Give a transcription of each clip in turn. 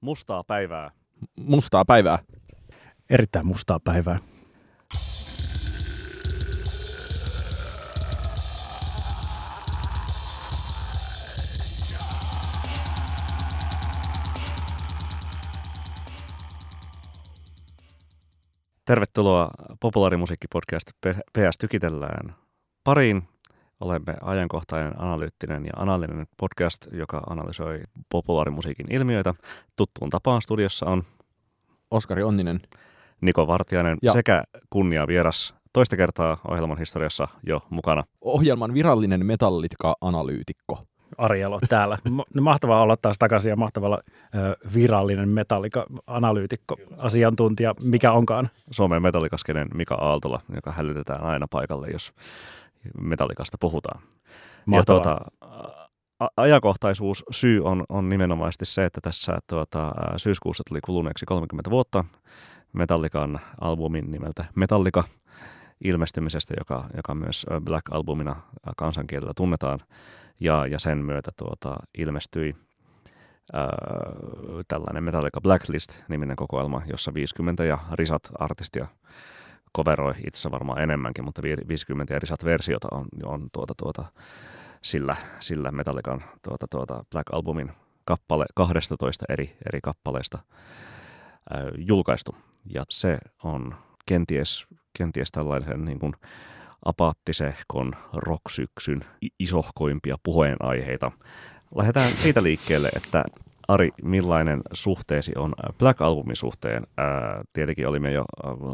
Mustaa päivää. Mustaa päivää. Erittäin mustaa päivää. Tervetuloa populaarimusiikkipodcast PS Tykitellään pariin. Olemme ajankohtainen, analyyttinen ja analyyttinen podcast, joka analysoi populaarimusiikin ilmiöitä. Tuttuun tapaan studiossa on Oskari Onninen, Niko Vartiainen ja sekä kunnia vieras toista kertaa ohjelman historiassa jo mukana. Ohjelman virallinen metallitka-analyytikko. Arielo täällä. Mahtavaa olla taas takaisin ja mahtavalla virallinen metallika-analyytikko, asiantuntija, mikä onkaan. Suomen metallikaskenen Mika Aaltola, joka hälytetään aina paikalle, jos metallikasta puhutaan. Mahtavaa. Ja tuota, ajankohtaisuus syy on, on nimenomaisesti se, että tässä tuota, syyskuussa tuli kuluneeksi 30 vuotta Metallikan albumin nimeltä Metallika ilmestymisestä, joka, joka myös Black Albumina kansankielellä tunnetaan. Ja, ja sen myötä tuota, ilmestyi ää, tällainen Metallica Blacklist-niminen kokoelma, jossa 50 ja risat artistia coveroi itse varmaan enemmänkin, mutta 50 eri versiota on, on tuota, tuota, sillä, sillä Metallican tuota, tuota Black Albumin kappale 12 eri, eri kappaleesta äh, julkaistu. Ja se on kenties, kenties tällaisen niin kuin apaattisehkon rocksyksyn isohkoimpia puheenaiheita. Lähdetään siitä liikkeelle, että Ari, millainen suhteesi on Black Albumin suhteen? Ää, tietenkin olimme jo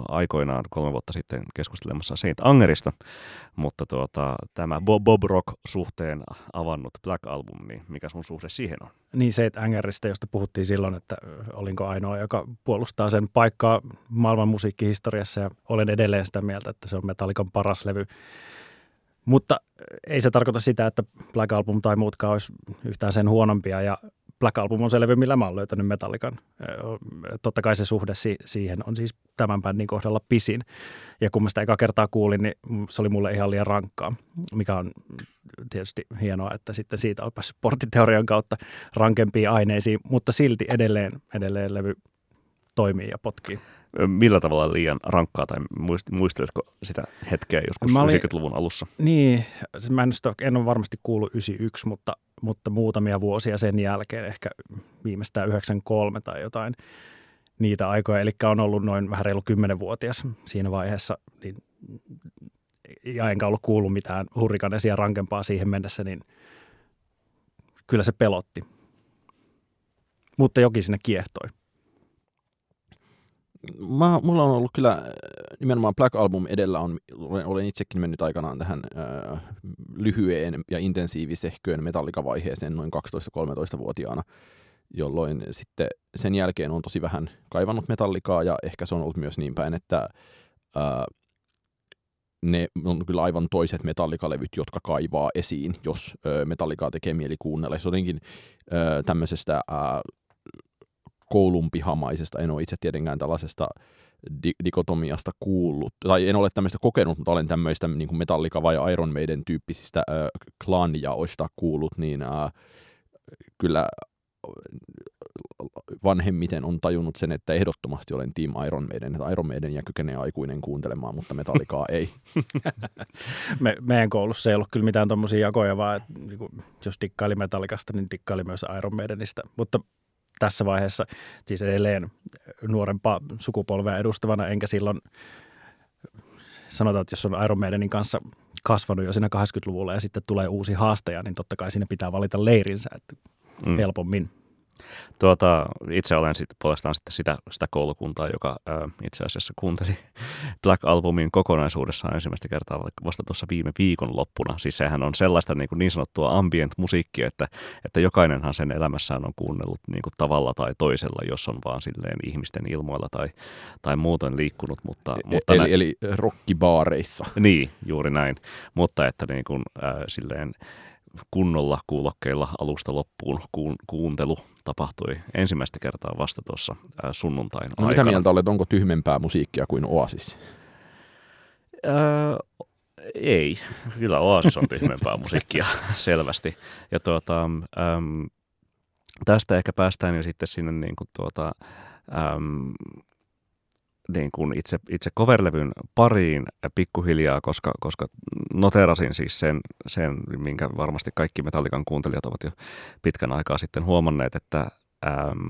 aikoinaan kolme vuotta sitten keskustelemassa Saint Angerista, mutta tuota, tämä Bob Rock-suhteen avannut Black Album, niin mikä sun suhde siihen on? Niin Saint Angerista, josta puhuttiin silloin, että olinko ainoa, joka puolustaa sen paikkaa maailman musiikkihistoriassa ja olen edelleen sitä mieltä, että se on Metallican paras levy. Mutta ei se tarkoita sitä, että Black Album tai muutkaan olisi yhtään sen huonompia ja Black Album on se levy, millä mä oon löytänyt Metallican. Totta kai se suhde si- siihen on siis tämän bändin kohdalla pisin. Ja kun mä sitä eka kertaa kuulin, niin se oli mulle ihan liian rankkaa, mikä on tietysti hienoa, että sitten siitä on päässyt porttiteorian kautta rankempiin aineisiin, mutta silti edelleen, edelleen levy toimii ja potkii millä tavalla liian rankkaa, tai muisteletko sitä hetkeä joskus olin, 90-luvun alussa? Niin, mä en, en ole varmasti kuullut 91, mutta, mutta muutamia vuosia sen jälkeen, ehkä viimeistään 93 tai jotain niitä aikoja, eli on ollut noin vähän reilu 10-vuotias siinä vaiheessa, niin, ja enkä ollut kuullut mitään hurrikanesia rankempaa siihen mennessä, niin kyllä se pelotti. Mutta jokin sinne kiehtoi mä, mulla on ollut kyllä äh, nimenomaan Black Album edellä, on, olen, itsekin mennyt aikanaan tähän äh, lyhyeen ja intensiivisehköön metallikavaiheeseen noin 12-13-vuotiaana, jolloin sitten sen jälkeen on tosi vähän kaivannut metallikaa ja ehkä se on ollut myös niin päin, että äh, ne on kyllä aivan toiset metallikalevyt, jotka kaivaa esiin, jos äh, metallikaa tekee mieli kuunnella. Se jotenkin äh, tämmöisestä koulunpihamaisesta, en ole itse tietenkään tällaisesta di- dikotomiasta kuullut, tai en ole tämmöistä kokenut, mutta olen tämmöistä niin kuin Metallica vai Iron Maiden tyyppisistä äh, klanjaoista kuullut, niin äh, kyllä vanhemmiten on tajunnut sen, että ehdottomasti olen Team Iron Maiden, että Iron Maiden ja kykenee aikuinen kuuntelemaan, mutta Metallicaa ei. Me, meidän koulussa ei ollut kyllä mitään tuommoisia jakoja, vaan että, niin kuin, jos dikkaili Metallicasta, niin dikkaili myös Iron Maidenista, mutta tässä vaiheessa, siis edelleen nuorempaa sukupolvea edustavana, enkä silloin sanotaan, että jos on Iron Maidenin kanssa kasvanut jo siinä 80-luvulla ja sitten tulee uusi haastaja, niin totta kai siinä pitää valita leirinsä, että mm. helpommin. Tuota, itse olen sitten puolestaan sitten sitä, sitä koulukuntaa, joka ää, itse asiassa kuunteli Black Albumin kokonaisuudessaan ensimmäistä kertaa vasta tuossa viime viikon loppuna. Siis sehän on sellaista niin, kuin niin sanottua ambient-musiikkia, että, että jokainenhan sen elämässään on kuunnellut niin kuin tavalla tai toisella, jos on vaan silleen ihmisten ilmoilla tai, tai muuten liikkunut. Mutta, e- mutta eli, nä- eli rockibaareissa. Niin, juuri näin. Mutta että niin kuin, äh, silleen kunnolla kuulokkeilla alusta loppuun kuun, kuuntelu tapahtui ensimmäistä kertaa vasta tuossa sunnuntain no, aikana. Mitä mieltä olet, onko tyhmempää musiikkia kuin Oasis? Öö, ei, kyllä Oasis on tyhmempää musiikkia selvästi. Ja tuota, äm, tästä ehkä päästään jo sitten sinne niin kuin tuota, äm, niin kuin itse, itse coverlevyn pariin pikkuhiljaa, koska, koska noterasin siis sen, sen, minkä varmasti kaikki Metallikan kuuntelijat ovat jo pitkän aikaa sitten huomanneet, että äm,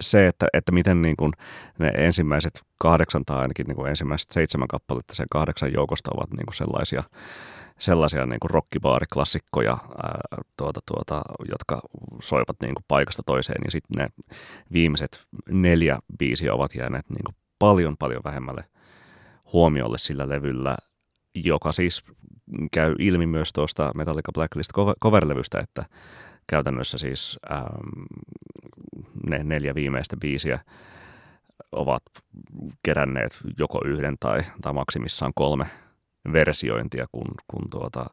se, että, että miten niin kuin ne ensimmäiset kahdeksan tai ainakin niin kuin ensimmäiset seitsemän kappaletta sen kahdeksan joukosta ovat niin kuin sellaisia, sellaisia niin kuin rockibaariklassikkoja, ää, tuota, tuota, jotka soivat niin kuin paikasta toiseen, ja sitten ne viimeiset neljä biisiä ovat jääneet niin kuin paljon, paljon vähemmälle huomiolle sillä levyllä, joka siis käy ilmi myös tuosta Metallica Blacklist cover-levystä, että käytännössä siis ähm, ne neljä viimeistä biisiä ovat keränneet joko yhden tai, tai maksimissaan kolme versiointia, kun, kun tuota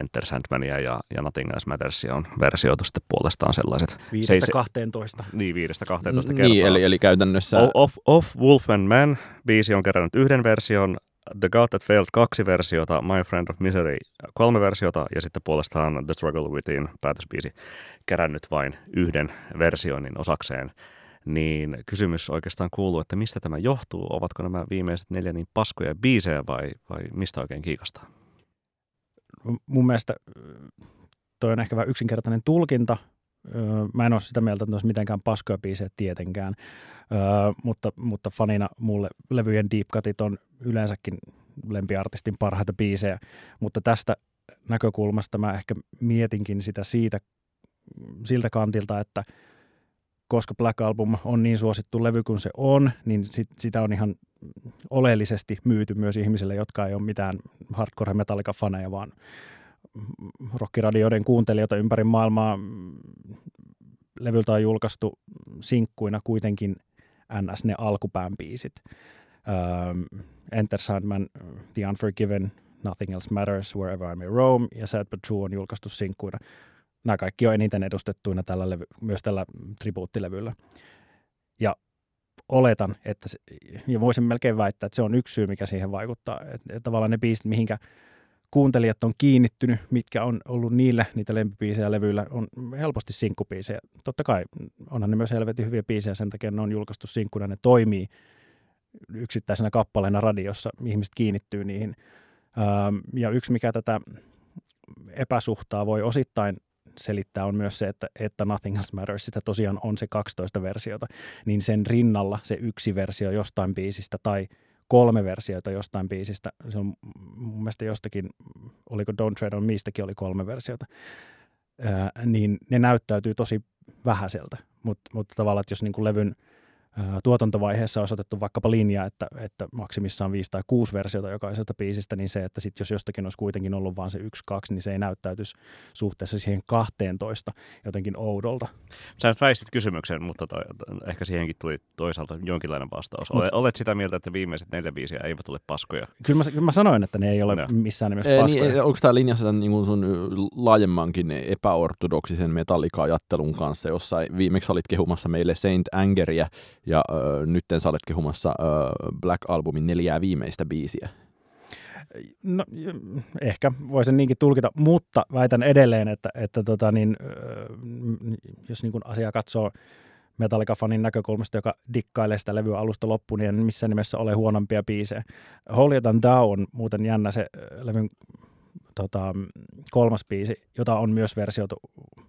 Enter Sandmania ja, ja Nothing Else Mattersia on versioitu sitten puolestaan sellaiset. Viidestä se, 12. Niin, viidestä 12 kertaa. Niin, eli, eli käytännössä... Off, off Wolf and Man biisi on kerännyt yhden version, The God That Failed kaksi versiota, My Friend of Misery kolme versiota ja sitten puolestaan The Struggle Within päätösbiisi kerännyt vain yhden versioinnin osakseen. Niin kysymys oikeastaan kuuluu, että mistä tämä johtuu? Ovatko nämä viimeiset neljä niin paskoja biisejä vai, vai mistä oikein kiikastaa? Mun mielestä toi on ehkä vähän yksinkertainen tulkinta. Mä en ole sitä mieltä, että olisi mitenkään paskoja biisejä tietenkään. Mutta, mutta fanina mulle levyjen deep cutit on yleensäkin lempiartistin parhaita biisejä, mutta tästä näkökulmasta mä ehkä mietinkin sitä siitä, siltä kantilta, että koska Black Album on niin suosittu levy kuin se on, niin sit, sitä on ihan oleellisesti myyty myös ihmisille, jotka ei ole mitään hardcore Metallica-faneja, vaan rockiradioiden kuuntelijoita ympäri maailmaa. Levyltä on julkaistu sinkkuina kuitenkin ns. ne alkupään biisit. Um, Enter Sandman, The Unforgiven, Nothing Else Matters, Wherever I May Roam ja Sad But True on julkaistu sinkkuina. Nämä kaikki on eniten edustettuina tällä levy, myös tällä tribuuttilevyllä. Ja oletan, että se, ja voisin melkein väittää, että se on yksi syy, mikä siihen vaikuttaa. Että, tavallaan ne biisit, mihinkä kuuntelijat on kiinnittynyt, mitkä on ollut niille niitä lempibiisejä levyillä, on helposti sinkkubiisejä. Totta kai onhan ne myös helvetin hyviä biisejä, sen takia ne on julkaistu sinkkuna, ne toimii yksittäisenä kappaleena radiossa, ihmiset kiinnittyy niihin. Ja yksi, mikä tätä epäsuhtaa voi osittain selittää on myös se, että, että Nothing Else Matters, sitä tosiaan on se 12 versiota, niin sen rinnalla se yksi versio jostain biisistä tai kolme versiota jostain biisistä. Se on mun mielestä jostakin, oliko Don't Tread on Mistäkin oli kolme versiota. Ää, niin ne näyttäytyy tosi vähäiseltä, mutta mut tavallaan, että jos niin kuin levyn – tuotantovaiheessa olisi otettu vaikkapa linja, että, että maksimissaan viisi tai kuusi versiota jokaisesta biisistä, niin se, että sit jos jostakin olisi kuitenkin ollut vain se yksi, kaksi, niin se ei näyttäytyisi suhteessa siihen 12 jotenkin oudolta. Sä nyt väistit kysymyksen, mutta toi, ehkä siihenkin tuli toisaalta jonkinlainen vastaus. Olet, Mut, olet sitä mieltä, että viimeiset neljä biisiä eivät ole paskoja? Kyllä mä, kyllä mä sanoin, että ne ei ole no. missään nimessä niin, paskoja. Niin, onko tämä linjassa niin sun laajemmankin epäortodoksisen metallika-ajattelun kanssa, jossa viimeksi olit kehumassa meille Saint Angeria, ja äh, nyt sä olet kehumassa äh, Black Albumin neljää viimeistä biisiä. No, ehkä voisin niinkin tulkita, mutta väitän edelleen, että, että tota niin, jos niin kuin asia katsoo Metallica-fanin näkökulmasta, joka dikkailee sitä levyä alusta loppuun, niin missä nimessä ole huonompia biisejä. Than Thou on muuten jännä se levyn tota, kolmas biisi, jota on myös versioitu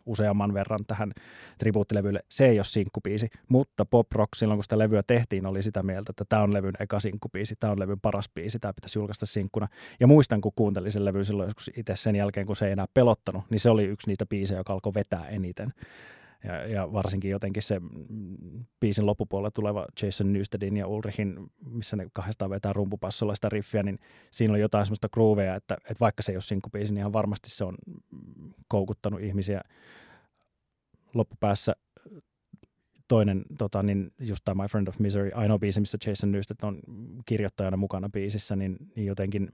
useamman verran tähän tribuuttilevylle. Se ei ole sinkkubiisi, mutta Pop Rock silloin, kun sitä levyä tehtiin, oli sitä mieltä, että tämä on levyn eka sinkkubiisi, tämä on levyn paras biisi, tämä pitäisi julkaista sinkkuna. Ja muistan, kun kuuntelin sen levyn silloin joskus itse sen jälkeen, kun se ei enää pelottanut, niin se oli yksi niitä biisejä, joka alkoi vetää eniten. Ja, ja varsinkin jotenkin se biisin loppupuolella tuleva Jason Newstedin ja Ulrichin, missä ne kahdestaan vetää rumpupassolla sitä riffiä, niin siinä on jotain semmoista grooveja, että, että vaikka se ei ole sinkkubiisi, niin ihan varmasti se on koukuttanut ihmisiä loppupäässä toinen, tota, niin just tämä My Friend of Misery, ainoa biisi, missä Jason Newsted on kirjoittajana mukana biisissä, niin, niin jotenkin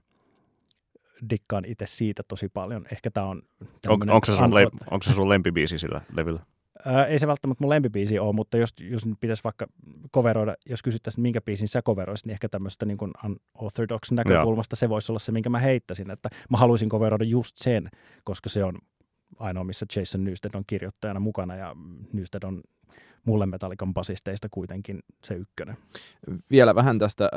dikkaan itse siitä tosi paljon. Ehkä tämä on... On, onko, se sun lem- onko se sun lempibiisi sillä levyllä? Ää, ei se välttämättä mun lempibiisi ole, mutta jos, jos nyt pitäisi vaikka coveroida, jos kysyttäisiin, minkä biisin sä coveroisit, niin ehkä tämmöistä niin unorthodox näkökulmasta Joo. se voisi olla se, minkä mä heittäisin, että mä haluaisin coveroida just sen, koska se on ainoa, missä Jason Newsted on kirjoittajana mukana ja Newsted on mulle Metallican basisteista kuitenkin se ykkönen. Vielä vähän tästä äh,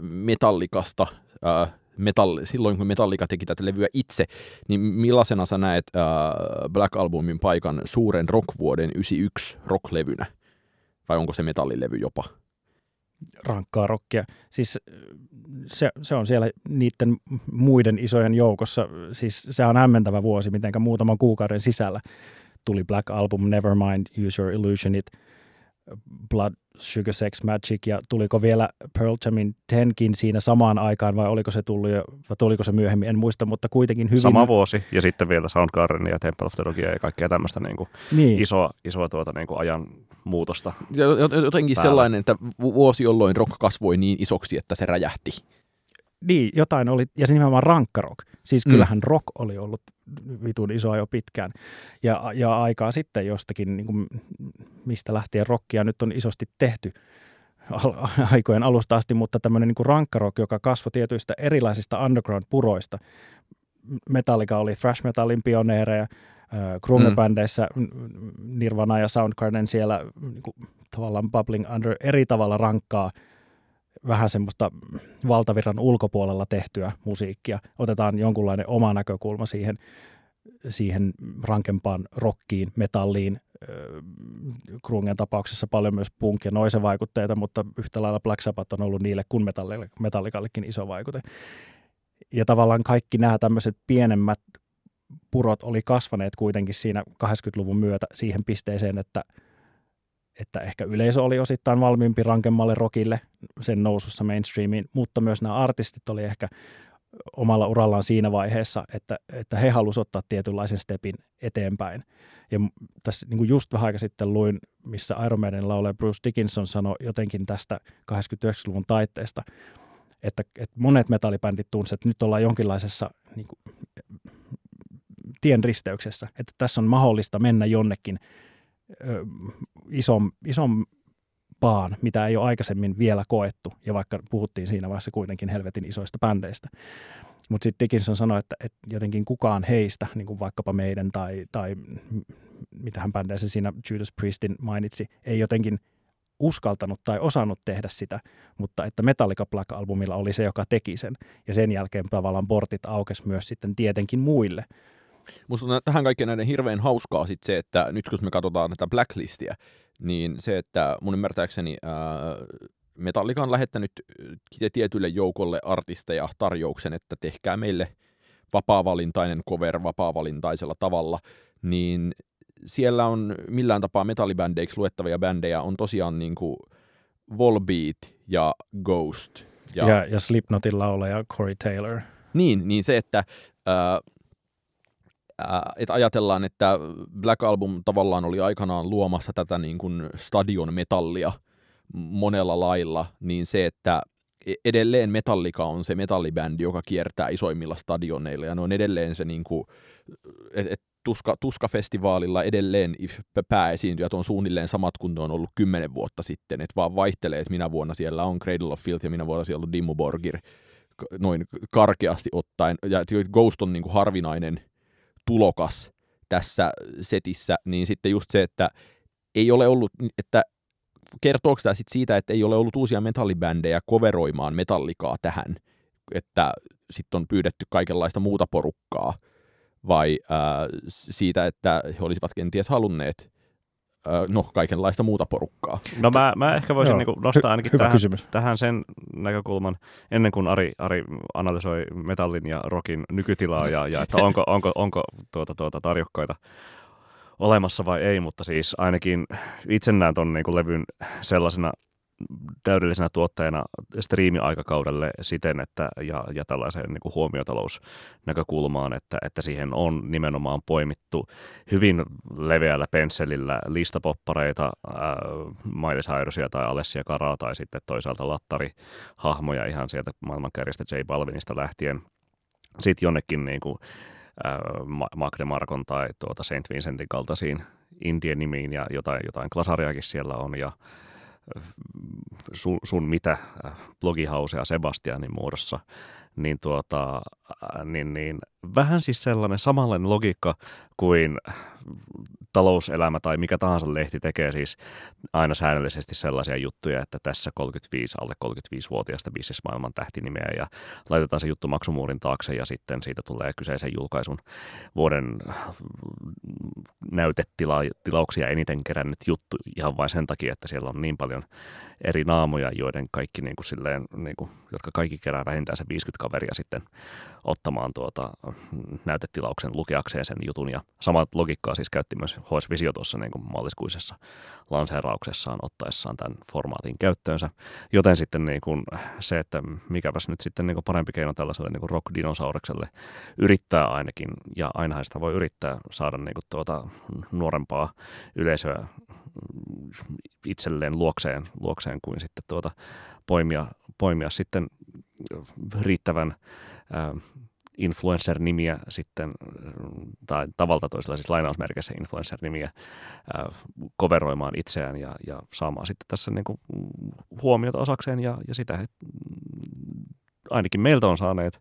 metallikasta. Äh, metalli, silloin kun Metallica teki tätä levyä itse, niin millaisena sä näet äh, Black Albumin paikan suuren rockvuoden 91 rocklevynä? Vai onko se metallilevy jopa? rankkaa rockia. Siis se, se on siellä niiden muiden isojen joukossa. Siis se on hämmentävä vuosi, miten muutaman kuukauden sisällä tuli Black Album, Nevermind, Use Your Illusionit, Blood, Sugar Sex Magic ja tuliko vielä Pearl Jamin Tenkin siinä samaan aikaan vai oliko se tullut jo, vai tuliko se myöhemmin, en muista, mutta kuitenkin hyvin. Sama vuosi ja sitten vielä Soundgarden ja Temple of the Dogia ja kaikkea tämmöistä niin kuin niin. isoa, isoa tuota, niin kuin ajan muutosta. Jotenkin päällä. sellainen, että vuosi jolloin rock kasvoi niin isoksi, että se räjähti. Niin, jotain oli, ja se nimenomaan rankkarock. Siis mm. kyllähän mm. rock oli ollut vitun isoa jo pitkään. Ja, ja aikaa sitten jostakin, niin kuin, mistä lähtien rockia nyt on isosti tehty aikojen alusta asti, mutta tämmöinen niin rankkarock, joka kasvoi tietyistä erilaisista underground-puroista. Metallica oli thrash metallin pioneereja, Krunge-bändeissä mm. Nirvana ja Soundgarden siellä niin kuin, tavallaan bubbling under eri tavalla rankkaa – vähän semmoista valtavirran ulkopuolella tehtyä musiikkia. Otetaan jonkunlainen oma näkökulma siihen, siihen rankempaan rockiin, metalliin, Krungen tapauksessa paljon myös punk- ja noisen vaikutteita, mutta yhtä lailla Black Sabbath on ollut niille kuin metallikallekin iso vaikute. Ja tavallaan kaikki nämä tämmöiset pienemmät purot oli kasvaneet kuitenkin siinä 80-luvun myötä siihen pisteeseen, että – että ehkä yleisö oli osittain valmiimpi rankemmalle rockille sen nousussa mainstreamiin, mutta myös nämä artistit oli ehkä omalla urallaan siinä vaiheessa, että, että he halusivat ottaa tietynlaisen stepin eteenpäin. Ja tässä niin kuin just vähän aika sitten luin, missä Iron Maiden laulaja Bruce Dickinson sanoi jotenkin tästä 89-luvun taitteesta, että, että monet metallibändit tunsivat, että nyt ollaan jonkinlaisessa niin kuin, tien risteyksessä, että tässä on mahdollista mennä jonnekin ison, isompaan, mitä ei ole aikaisemmin vielä koettu, ja vaikka puhuttiin siinä vaiheessa kuitenkin helvetin isoista bändeistä. Mutta sitten Dickinson sanoi, että, että jotenkin kukaan heistä, niin kuin vaikkapa meidän tai, tai mitä hän bändeissä siinä Judas Priestin mainitsi, ei jotenkin uskaltanut tai osannut tehdä sitä, mutta että Metallica Black Albumilla oli se, joka teki sen. Ja sen jälkeen tavallaan portit aukesi myös sitten tietenkin muille Musta on tähän kaikkeen näiden hirveän hauskaa sit se, että nyt kun me katsotaan tätä Blacklistia, niin se, että mun ymmärtääkseni ää, Metallica on lähettänyt tietylle joukolle artisteja tarjouksen, että tehkää meille vapaavalintainen cover vapaavalintaisella tavalla, niin siellä on millään tapaa metallibändeiksi luettavia bändejä on tosiaan niin kuin Volbeat ja Ghost. Ja, ja, ja Slipknotin laulaja Corey Taylor. Niin, niin se, että äh, että ajatellaan, että Black Album tavallaan oli aikanaan luomassa tätä niin kuin stadion metallia monella lailla, niin se, että e-, edelleen Metallica on se metallibändi, joka kiertää isoimmilla stadioneilla, ja ne on edelleen se, niin kuin, et, et tuska, Tuska-festivaalilla edelleen pääesiintyjät on suunnilleen samat kuin ne on ollut kymmenen vuotta sitten, että vaan vaihtelee, että minä vuonna siellä on Cradle of Filth ja minä vuonna siellä on Dimmu Borgir, noin karkeasti ottaen, ja Ghost on niin kuin harvinainen – tulokas tässä setissä, niin sitten just se, että ei ole ollut, että kertooko tämä sitten siitä, että ei ole ollut uusia metallibändejä koveroimaan metallikaa tähän, että sitten on pyydetty kaikenlaista muuta porukkaa, vai ää, siitä, että he olisivat kenties halunneet no, kaikenlaista muuta porukkaa. No mä, mä ehkä voisin niin nostaa ainakin Hy- tähän, kysymys. tähän sen näkökulman, ennen kuin Ari, Ari analysoi metallin ja rockin nykytilaa ja, ja että onko, onko, onko tuota, tuota tarjokkaita olemassa vai ei, mutta siis ainakin itse näen tuon niin levyn sellaisena täydellisenä tuottajana striimiaikakaudelle siten, että, ja, ja tällaiseen niin kuin huomiotalousnäkökulmaan, että, että siihen on nimenomaan poimittu hyvin leveällä pensselillä listapoppareita, Cyrusia tai Alessia Karaa tai sitten toisaalta lattarihahmoja ihan sieltä maailmankärjestä J Balvinista lähtien. Sitten jonnekin niin kuin, Mac DeMarcon tai tuota Saint Vincentin kaltaisiin indien nimiin ja jotain, jotain klasariakin siellä on ja sun, sun mitä blogihausea Sebastianin muodossa, niin, tuota, niin, niin vähän siis sellainen samanlainen logiikka kuin talouselämä tai mikä tahansa lehti tekee siis aina säännöllisesti sellaisia juttuja, että tässä 35 alle 35-vuotiaasta bisnesmaailman tähtinimeä ja laitetaan se juttu maksumuurin taakse ja sitten siitä tulee kyseisen julkaisun vuoden näytetilauksia eniten kerännyt juttu ihan vain sen takia, että siellä on niin paljon eri naamoja, joiden kaikki niin kuin silleen, niin kuin, jotka kaikki kerää vähintään se 50 kaveria sitten ottamaan tuota näytetilauksen lukeakseen sen jutun. Ja samat logiikkaa siis käytti myös HS Visio tuossa niin kuin maaliskuisessa lanseerauksessaan ottaessaan tämän formaatin käyttöönsä. Joten sitten niin kuin se, että mikäpäs nyt sitten niin kuin parempi keino tällaiselle niin kuin rock-dinosaurekselle yrittää ainakin, ja ainahan sitä voi yrittää saada niin kuin tuota nuorempaa yleisöä itselleen luokseen, luokseen kuin sitten tuota poimia, poimia sitten riittävän influencer-nimiä sitten, tai tavalta toisella siis lainausmerkeissä influencer-nimiä koveroimaan itseään ja, ja saamaan sitten tässä niin kuin huomiota osakseen ja, ja sitä he ainakin meiltä on saaneet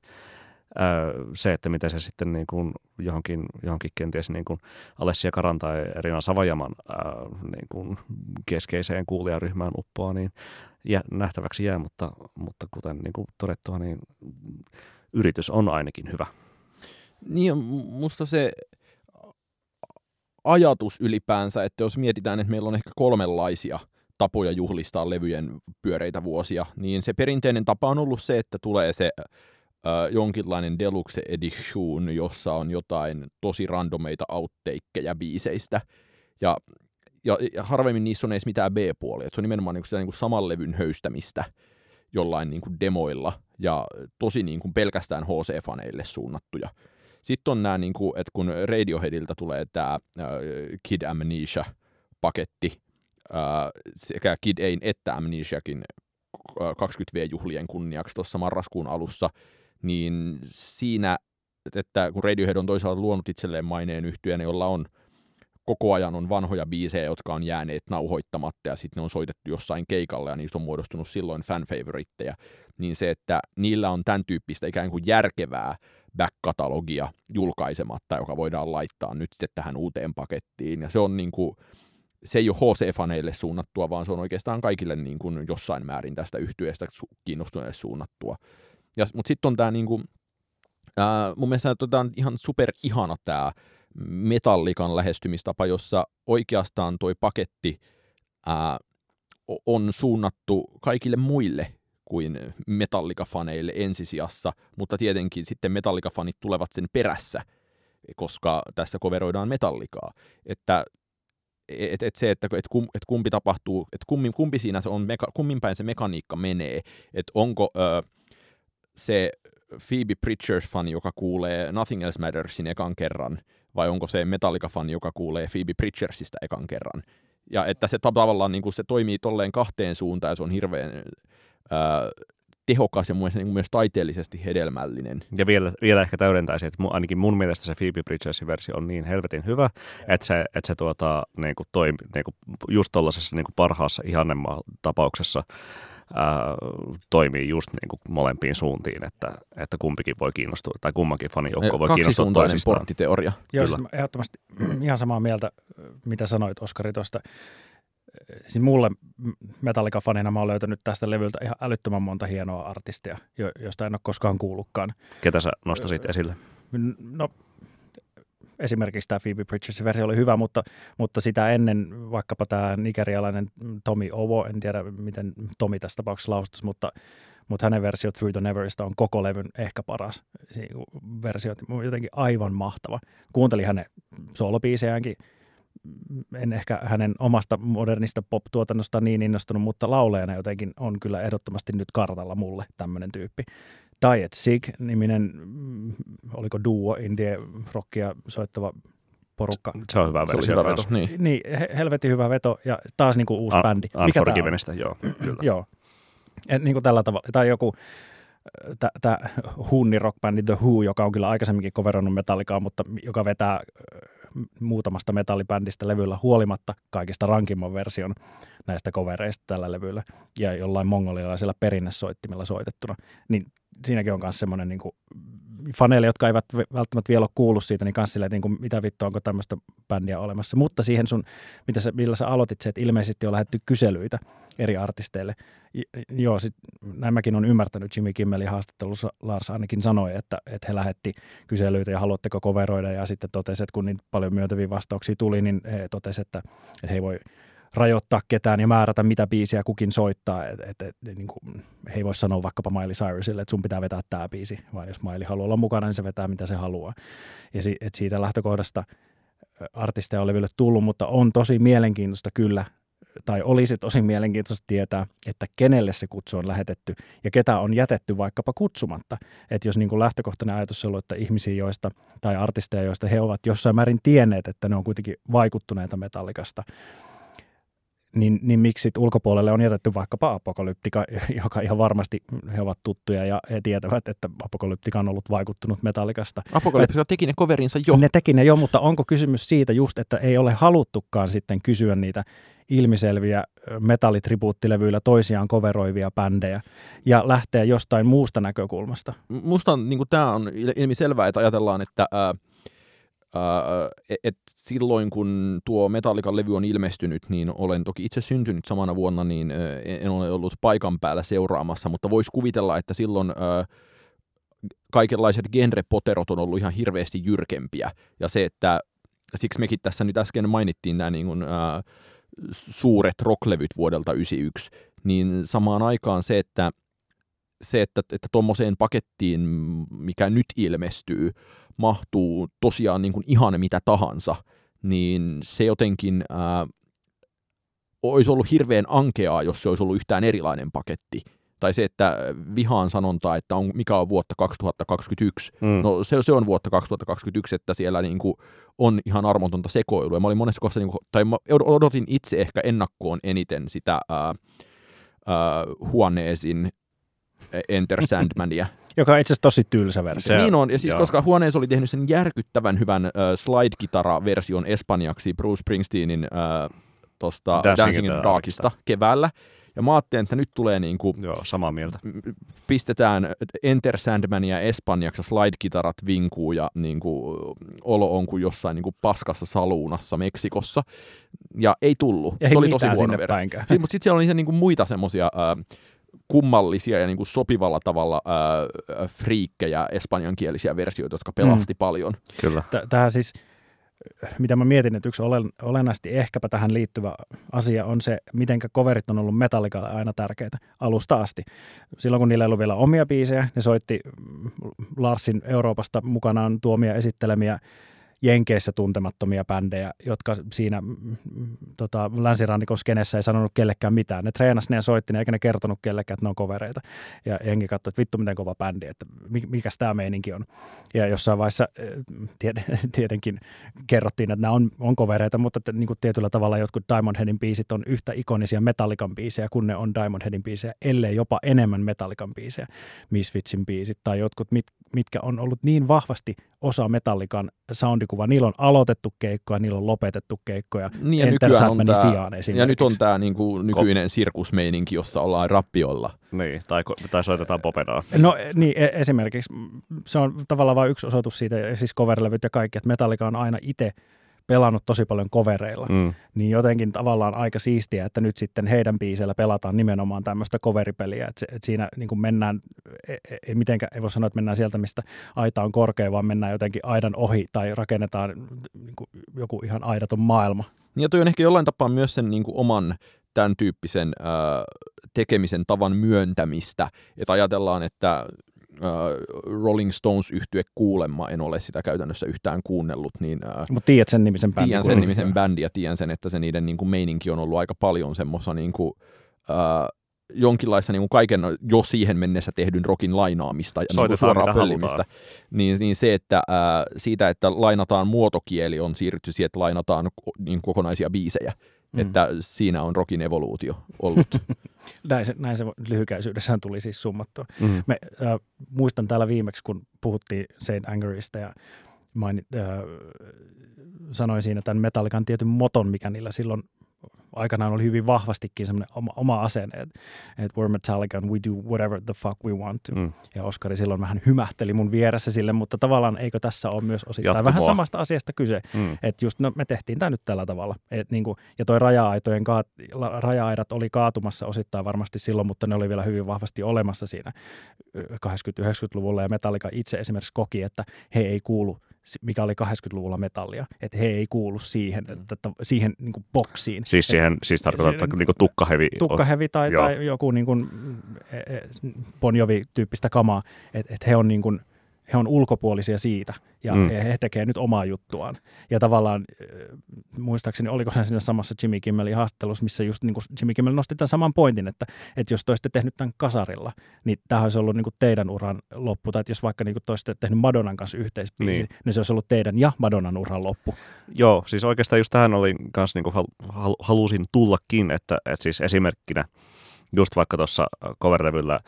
se, että miten se sitten niin kuin johonkin, johonkin kenties niin kuin Alessia Karan tai Rina Savajaman ää, niin kuin keskeiseen kuulijaryhmään uppoaa, niin jä, nähtäväksi jää, mutta, mutta kuten niin kuin todettua, niin yritys on ainakin hyvä. Niin, musta se ajatus ylipäänsä, että jos mietitään, että meillä on ehkä kolmenlaisia tapoja juhlistaa levyjen pyöreitä vuosia, niin se perinteinen tapa on ollut se, että tulee se äh, jonkinlainen deluxe edition, jossa on jotain tosi randomeita outtakejä biiseistä. Ja, ja, ja harvemmin niissä on edes mitään B-puolia. se on nimenomaan niin sitä niin kuin saman levyn höystämistä jollain niin kuin demoilla ja tosi niin kuin pelkästään HC-faneille suunnattuja. Sitten on nämä, niin kuin, että kun Radioheadilta tulee tämä äh, Kid Amnesia-paketti, äh, sekä Kid Ain että Amnesiakin 20V-juhlien kunniaksi tuossa marraskuun alussa, niin siinä, että kun Radiohead on toisaalta luonut itselleen maineen yhtyeen, jolla on koko ajan on vanhoja biisejä, jotka on jääneet nauhoittamatta ja sitten ne on soitettu jossain keikalla ja niistä on muodostunut silloin fanfavoritteja, niin se, että niillä on tämän tyyppistä ikään kuin järkevää back-katalogia julkaisematta, joka voidaan laittaa nyt sitten tähän uuteen pakettiin ja se on niin kuin, se ei ole HC-faneille suunnattua, vaan se on oikeastaan kaikille niin kuin jossain määrin tästä yhtyeestä kiinnostuneille suunnattua. Ja, mutta sitten on tämä niin kuin, ää, mun mielestä tämä on ihan super ihana tämä metallikan lähestymistapa, jossa oikeastaan toi paketti ää, on suunnattu kaikille muille kuin metallikafaneille ensisijassa, mutta tietenkin sitten metallikafanit tulevat sen perässä, koska tässä koveroidaan metallikaa. Että et, et se, että et, kum, et kumpi tapahtuu, että kummin, kumpi siinä se on, meka, kummin päin se mekaniikka menee, että onko ö, se Phoebe Pritchard-fani, joka kuulee Nothing Else Mattersin ekan kerran, vai onko se Metallica-fani, joka kuulee Phoebe Pritchardista ekan kerran. Ja että se tavallaan niin kuin se toimii tolleen kahteen suuntaan, ja se on hirveän ää, tehokas ja mun niin myös taiteellisesti hedelmällinen. Ja vielä, vielä ehkä täydentäisin, että ainakin mun mielestä se Phoebe Bridgersin versio on niin helvetin hyvä, että se, että se tuota, niin kuin toimi, niin kuin just tuollaisessa niin parhaassa ihannemman tapauksessa toimii just niin kuin molempiin suuntiin, että, että kumpikin voi kiinnostua, tai kummankin fanijoukko voi kiinnostua toisistaan. porttiteoria. Joo, Kyllä. ehdottomasti ihan samaa mieltä, mitä sanoit Oskari tuosta. Siis mulle Metallica-fanina mä oon löytänyt tästä levyltä ihan älyttömän monta hienoa artistia, josta en ole koskaan kuullutkaan. Ketä sä nostasit esille? No esimerkiksi tämä Phoebe Bridgersin versio oli hyvä, mutta, mutta sitä ennen vaikkapa tämä nigerialainen Tommy Owo, en tiedä miten Tomi tässä tapauksessa lausuttaisi, mutta, mutta hänen versio Through the Neverista on koko levyn ehkä paras versio, jotenkin aivan mahtava. Kuuntelin hänen soolobiisejäänkin, en ehkä hänen omasta modernista pop-tuotannosta niin innostunut, mutta lauleena jotenkin on kyllä ehdottomasti nyt kartalla mulle tämmöinen tyyppi. Diet Sig-niminen, mm, oliko duo, indie rockia soittava porukka. Se on hyvä versio. Hyvä veto, niin. niin, helvetin hyvä veto ja taas niin kuin uusi Un- bändi. Mikä tämä joo, kyllä. joo. Et niin kuin tällä tavalla. Tai joku tämä hunni rockbändi The Who, joka on kyllä aikaisemminkin coverannut Metallicaa, mutta joka vetää muutamasta metallibändistä levyllä huolimatta kaikista rankimman version näistä kovereista tällä levyllä ja jollain mongolialaisella perinnesoittimella soitettuna, niin siinäkin on myös semmoinen niin faneille, jotka eivät välttämättä vielä ole kuullut siitä, niin kans silleen, niin kuin, mitä vittua, onko tämmöistä bändiä olemassa. Mutta siihen sun, mitä sä, millä sä aloitit se, että ilmeisesti on lähetty kyselyitä eri artisteille. J- joo, sit, näin mäkin on ymmärtänyt Jimmy Kimmelin haastattelussa, Lars ainakin sanoi, että, että he lähetti kyselyitä ja haluatteko koveroida ja sitten totesi, että kun niin paljon myöntäviä vastauksia tuli, niin he totesi, että, että he voi rajoittaa ketään ja määrätä, mitä biisiä kukin soittaa. Et, et, et, niin kuin, he ei voi sanoa vaikkapa Miley Cyrusille, että sun pitää vetää tämä biisi, vaan jos Miley haluaa olla mukana, niin se vetää mitä se haluaa. Ja si, et siitä lähtökohdasta artisteja on levylle tullut, mutta on tosi mielenkiintoista kyllä, tai olisi tosi mielenkiintoista tietää, että kenelle se kutsu on lähetetty ja ketä on jätetty vaikkapa kutsumatta. Että jos niin kuin lähtökohtainen ajatus on ollut, että ihmisiä joista, tai artisteja, joista he ovat jossain määrin tienneet, että ne on kuitenkin vaikuttuneita metallikasta, niin, niin miksi ulkopuolelle on jätetty vaikkapa Apokalyptika, joka ihan varmasti he ovat tuttuja ja he tietävät, että Apokalyptika on ollut vaikuttunut metallikasta. Apokalyptika teki ne coverinsa jo. Ne teki ne jo, mutta onko kysymys siitä just, että ei ole haluttukaan sitten kysyä niitä ilmiselviä metallitribuuttilevyillä toisiaan koveroivia bändejä ja lähteä jostain muusta näkökulmasta? Musta niin tämä on ilmiselvää, että ajatellaan, että ää, et, et silloin kun tuo Metallican levy on ilmestynyt, niin olen toki itse syntynyt samana vuonna, niin en ole ollut paikan päällä seuraamassa, mutta voisi kuvitella, että silloin kaikenlaiset genrepoterot on ollut ihan hirveästi jyrkempiä. Ja se, että siksi mekin tässä nyt äsken mainittiin nämä niin kuin, ää, suuret rocklevyt vuodelta 1991, niin samaan aikaan se, että se, että, että tuommoiseen pakettiin, mikä nyt ilmestyy, mahtuu tosiaan niin kuin ihan mitä tahansa, niin se jotenkin ää, olisi ollut hirveän ankeaa, jos se olisi ollut yhtään erilainen paketti. Tai se, että vihaan sanontaa, että on, mikä on vuotta 2021. Mm. No se, se on vuotta 2021, että siellä niin kuin on ihan armotonta sekoilua. Mä olin monessa kohdassa, niin kuin, tai mä odotin itse ehkä ennakkoon eniten sitä ää, ää, huoneesin Enter Sandmania. Joka on itse asiassa tosi tylsä versio. Se, niin on, ja siis joo. koska huoneessa oli tehnyt sen järkyttävän hyvän äh, slide-kitara-version espanjaksi Bruce Springsteenin äh, tosta Dancing, Dancing in the Darkista keväällä, ja mä ajattelin, että nyt tulee niin kuin, Joo, samaa mieltä. Pistetään Enter Sandmania espanjaksi, slide-kitarat vinkuu ja niin kuin, olo on kuin jossain niin kuin paskassa saluunassa Meksikossa. Ja ei tullut. Ei se oli tosi huono versio. Mutta sitten siellä oli niin kuin muita semmoisia äh, kummallisia ja niin kuin sopivalla tavalla äh, friikkejä espanjankielisiä versioita, jotka pelasti mm. paljon. Kyllä. Tähän siis, mitä mä mietin, että yksi olen, olennaisesti ehkäpä tähän liittyvä asia on se, miten coverit on ollut Metallicalle aina tärkeitä alusta asti. Silloin kun niillä ei ollut vielä omia biisejä, ne soitti Larsin Euroopasta mukanaan tuomia esittelemiä Jenkeissä tuntemattomia bändejä, jotka siinä mm, mm, tota, länsirannikon skenessä ei sanonut kellekään mitään. Ne treenasi ne ja soitti ne, eikä ne kertonut kellekään, että ne on kovereita. Ja jengi katsoi, että vittu miten kova bändi, että mikä tämä meininki on. Ja jossain vaiheessa tiet, tietenkin kerrottiin, että nämä on, on kovereita, mutta että, niin kuin tietyllä tavalla jotkut Diamond Headin biisit on yhtä ikonisia Metallican biisejä kuin ne on Diamond Headin biisejä, ellei jopa enemmän Metallican biisejä, Misfitsin biisit tai jotkut, mit, mitkä on ollut niin vahvasti osa Metallican soundikuva. Niillä on aloitettu keikkoja, niillä on lopetettu keikkoja. Niin ja, nykyään on tää, sijaan ja nyt on tämä niinku nykyinen sirkusmeininki, jossa ollaan rappiolla. Niin, tai, tai soitetaan popedaa. No niin, e- esimerkiksi se on tavallaan vain yksi osoitus siitä, siis coverlevyt ja kaikki, että Metallica on aina itse pelannut tosi paljon kovereilla, mm. niin jotenkin tavallaan aika siistiä, että nyt sitten heidän biiseillä pelataan nimenomaan tämmöistä coveripeliä, että, että siinä niin kuin mennään, ei, e- ei, mitenkään, ei voi sanoa, että mennään sieltä, mistä aita on korkea, vaan mennään jotenkin aidan ohi tai rakennetaan niin kuin joku ihan aidaton maailma. Niin ja toi on ehkä jollain tapaa myös sen niin kuin oman tämän tyyppisen äh, tekemisen tavan myöntämistä, että ajatellaan, että Rolling Stones yhtye kuulemma, en ole sitä käytännössä yhtään kuunnellut. Niin, Mutta tiedät sen nimisen bändin. Tiedän sen nimisen bändin ja tiedän sen, että se niiden niin kuin, meininki on ollut aika paljon semmoista niin kuin, uh, jonkinlaista niin kuin kaiken jo siihen mennessä tehdyn rokin lainaamista ja niin suoraan pöllimistä, niin, niin se, että ää, siitä, että lainataan muotokieli, on siirrytty siihen, että lainataan niin kokonaisia biisejä. Mm. Että siinä on rokin evoluutio ollut. näin, se, näin se lyhykäisyydessään tuli siis summattua. Mm. Me, äh, muistan täällä viimeksi, kun puhuttiin Saint Angerista ja mainit, äh, sanoi siinä tämän Metallican tietyn moton, mikä niillä silloin aikanaan oli hyvin vahvastikin semmoinen oma, oma asenne, että et we're Metallica and we do whatever the fuck we want to. Mm. Ja Oskari silloin vähän hymähteli mun vieressä sille, mutta tavallaan eikö tässä ole myös osittain Jatkumoa. vähän samasta asiasta kyse, mm. että just no, me tehtiin tämä nyt tällä tavalla. Et niinku, ja toi raja-aitojen kaat, raja-aidat oli kaatumassa osittain varmasti silloin, mutta ne oli vielä hyvin vahvasti olemassa siinä 80-90-luvulla ja Metallica itse esimerkiksi koki, että he ei kuulu mikä oli 80-luvulla metallia, että he ei kuulu siihen, mm. että, siihen niin kuin boksiin. Siis siihen, et, siis tarkoittaa, että niin kuin tukkahevi. Tukkahevi tai, tai joku niin kuin, e, e, Bon Jovi-tyyppistä kamaa, että et he on niin kuin – he on ulkopuolisia siitä ja mm. he tekevät nyt omaa juttuaan. Ja tavallaan, muistaakseni, oliko se siinä samassa Jimmy Kimmelin haastattelussa, missä just niin kuin Jimmy Kimmel nosti tämän saman pointin, että, että jos te olisitte tehnyt tämän kasarilla, niin tämä olisi ollut niin kuin teidän uran loppu. Tai että jos vaikka niin kuin te olisitte tehnyt Madonnan kanssa yhteispiisi, niin. niin se olisi ollut teidän ja Madonnan uran loppu. Joo, siis oikeastaan just tähän oli kanssa niin kuin hal- halusin tullakin, että, että siis esimerkkinä just vaikka tuossa cover-levyllä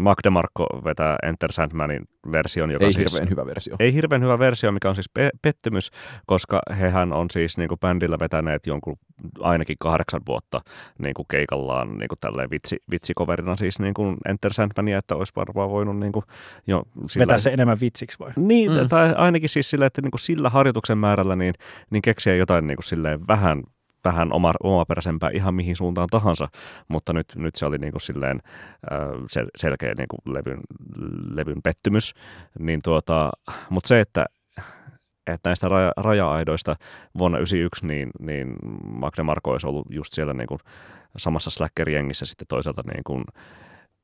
ää, Mac DeMarco vetää Enter Sandmanin version, joka ei siis, hirveän hyvä versio. Ei hirveän hyvä versio, mikä on siis pe- pettymys, koska hehän on siis niin kuin bändillä vetäneet jonkun ainakin kahdeksan vuotta niin kuin keikallaan niin kuin tälleen vitsi, vitsikoverina siis niin kuin Enter Sandmania, että olisi varmaan voinut niin kuin, jo, sillä, Vetää se enemmän vitsiksi vai? Niin, mm. tai ainakin siis sillä, että niin kuin sillä harjoituksen määrällä niin, niin keksiä jotain niin kuin silleen vähän vähän oma, omaperäisempää ihan mihin suuntaan tahansa, mutta nyt, nyt se oli niin kuin silleen sel, selkeä niin kuin levyn, levyn pettymys. Niin tuota, mutta se, että, että näistä raja, raja-aidoista vuonna 1991, niin, niin Magne Marko olisi ollut just siellä niin kuin samassa Slacker-jengissä sitten toisaalta niin kuin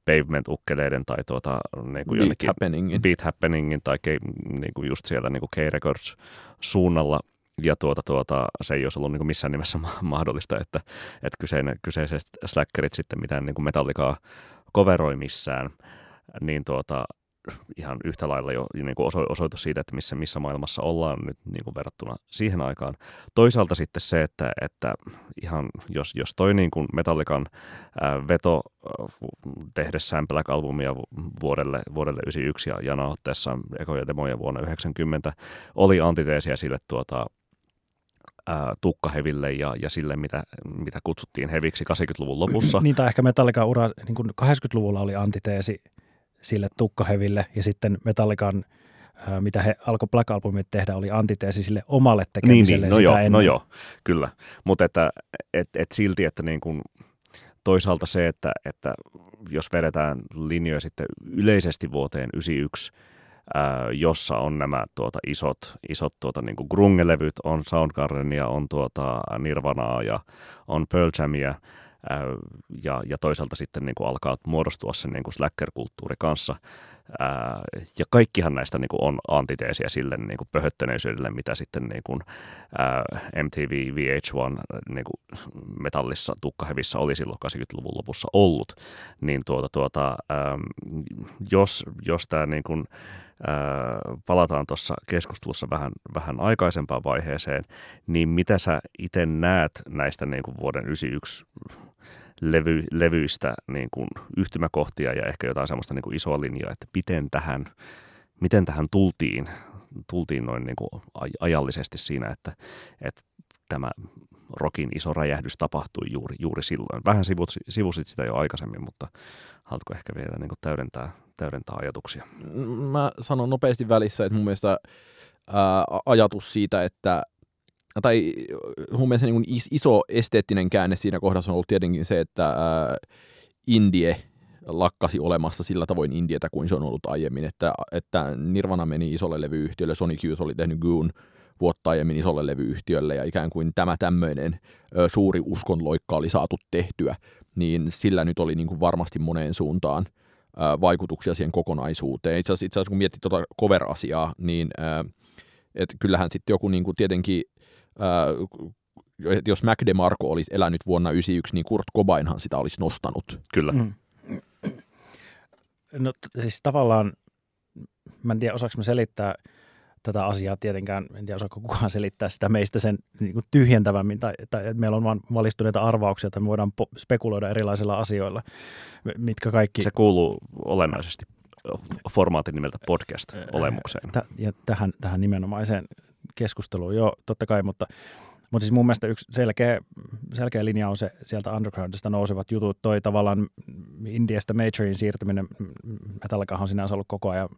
pavement-ukkeleiden tai tuota, niin kuin beat, happeningin. beat happeningin tai ke, niin kuin just siellä niin kuin K-Records suunnalla – ja tuota, tuota, se ei olisi ollut niin kuin missään nimessä mahdollista, että, että kyseinen, kyseiset slackerit sitten mitään niin kuin metallikaa coveroi missään, niin tuota, ihan yhtä lailla jo niin kuin osoitus siitä, että missä, missä maailmassa ollaan nyt niin kuin verrattuna siihen aikaan. Toisaalta sitten se, että, että ihan jos, jos toi niin kuin Metallican ää, veto tehdessään Black Albumia vuodelle, vuodelle 1991 ja Jana otteessaan ekoja demoja vuonna 90 oli antiteesiä sille tuota, ää, tukkaheville ja, ja sille, mitä, mitä kutsuttiin heviksi 80-luvun lopussa. niin, tai ehkä Metallican ura niin 80-luvulla oli antiteesi sille tukkaheville ja sitten Metallican mitä he alkoi Black Albumit tehdä, oli antiteesi sille omalle tekemiselle niin, niin, no joo, ennen. No joo, kyllä. Mutta että et, et silti, että niin kuin toisaalta se, että, että jos vedetään linjoja sitten yleisesti vuoteen 1991, jossa on nämä tuota, isot, isot tuota, niin kuin grunge-levyt, on Soundgardenia, on tuota, Nirvanaa ja on Pearl Jamia, ja, ja toisaalta sitten niin kuin alkaa muodostua se niin kuin slacker-kulttuuri kanssa. Ää, ja kaikkihan näistä niin kuin on antiteesiä sille niin kuin pöhöttöneisyydelle, mitä sitten niin kuin, ää, MTV VH1 niin kuin metallissa tukkahevissä oli silloin 80-luvun lopussa ollut. Niin tuota, tuota, ää, jos, jos tämä niin kuin, palataan tuossa keskustelussa vähän, vähän aikaisempaan vaiheeseen, niin mitä sä itse näet näistä niin kuin vuoden 1991 levy, levyistä niin kuin yhtymäkohtia ja ehkä jotain semmoista niin kuin isoa linjaa, että miten tähän, miten tähän tultiin, tultiin noin niin kuin ajallisesti siinä, että, että tämä rokin iso räjähdys tapahtui juuri, juuri silloin. Vähän sivut, sivusit sitä jo aikaisemmin, mutta haluatko ehkä vielä niin kuin täydentää, täydentää ajatuksia? Mä sanon nopeasti välissä, että mun mielestä ää, ajatus siitä, että tai mun mielestä niin iso esteettinen käänne siinä kohdassa on ollut tietenkin se, että ää, Indie lakkasi olemasta sillä tavoin Indietä kuin se on ollut aiemmin, että, että Nirvana meni isolle levyyhtiölle, Sonic Youth oli tehnyt Goon vuotta aiemmin isolle levyyhtiölle ja ikään kuin tämä tämmöinen ö, suuri uskonloikka oli saatu tehtyä, niin sillä nyt oli niin kuin varmasti moneen suuntaan ö, vaikutuksia siihen kokonaisuuteen. Itse asiassa, itse asiassa kun miettii tuota cover-asiaa, niin ö, et kyllähän sitten joku niin kuin tietenkin että jos Mac DeMarco olisi elänyt vuonna 1991, niin Kurt Cobainhan sitä olisi nostanut. Kyllä. Mm. No siis tavallaan, mä en tiedä osaako mä selittää tätä asiaa tietenkään, en tiedä osaako kukaan selittää sitä meistä sen niin kuin tyhjentävämmin, tai, tai että meillä on vain valistuneita arvauksia, että me voidaan spekuloida erilaisilla asioilla, mitkä kaikki... Se kuuluu olennaisesti formaatin nimeltä podcast-olemukseen. Tä, ja tähän, tähän nimenomaiseen keskusteluun, joo, totta kai, mutta, mutta siis mun mielestä yksi selkeä, selkeä linja on se sieltä undergroundista nousevat jutut, toi tavallaan Indiasta Majorin siirtyminen, Metallicahan on sinänsä ollut koko ajan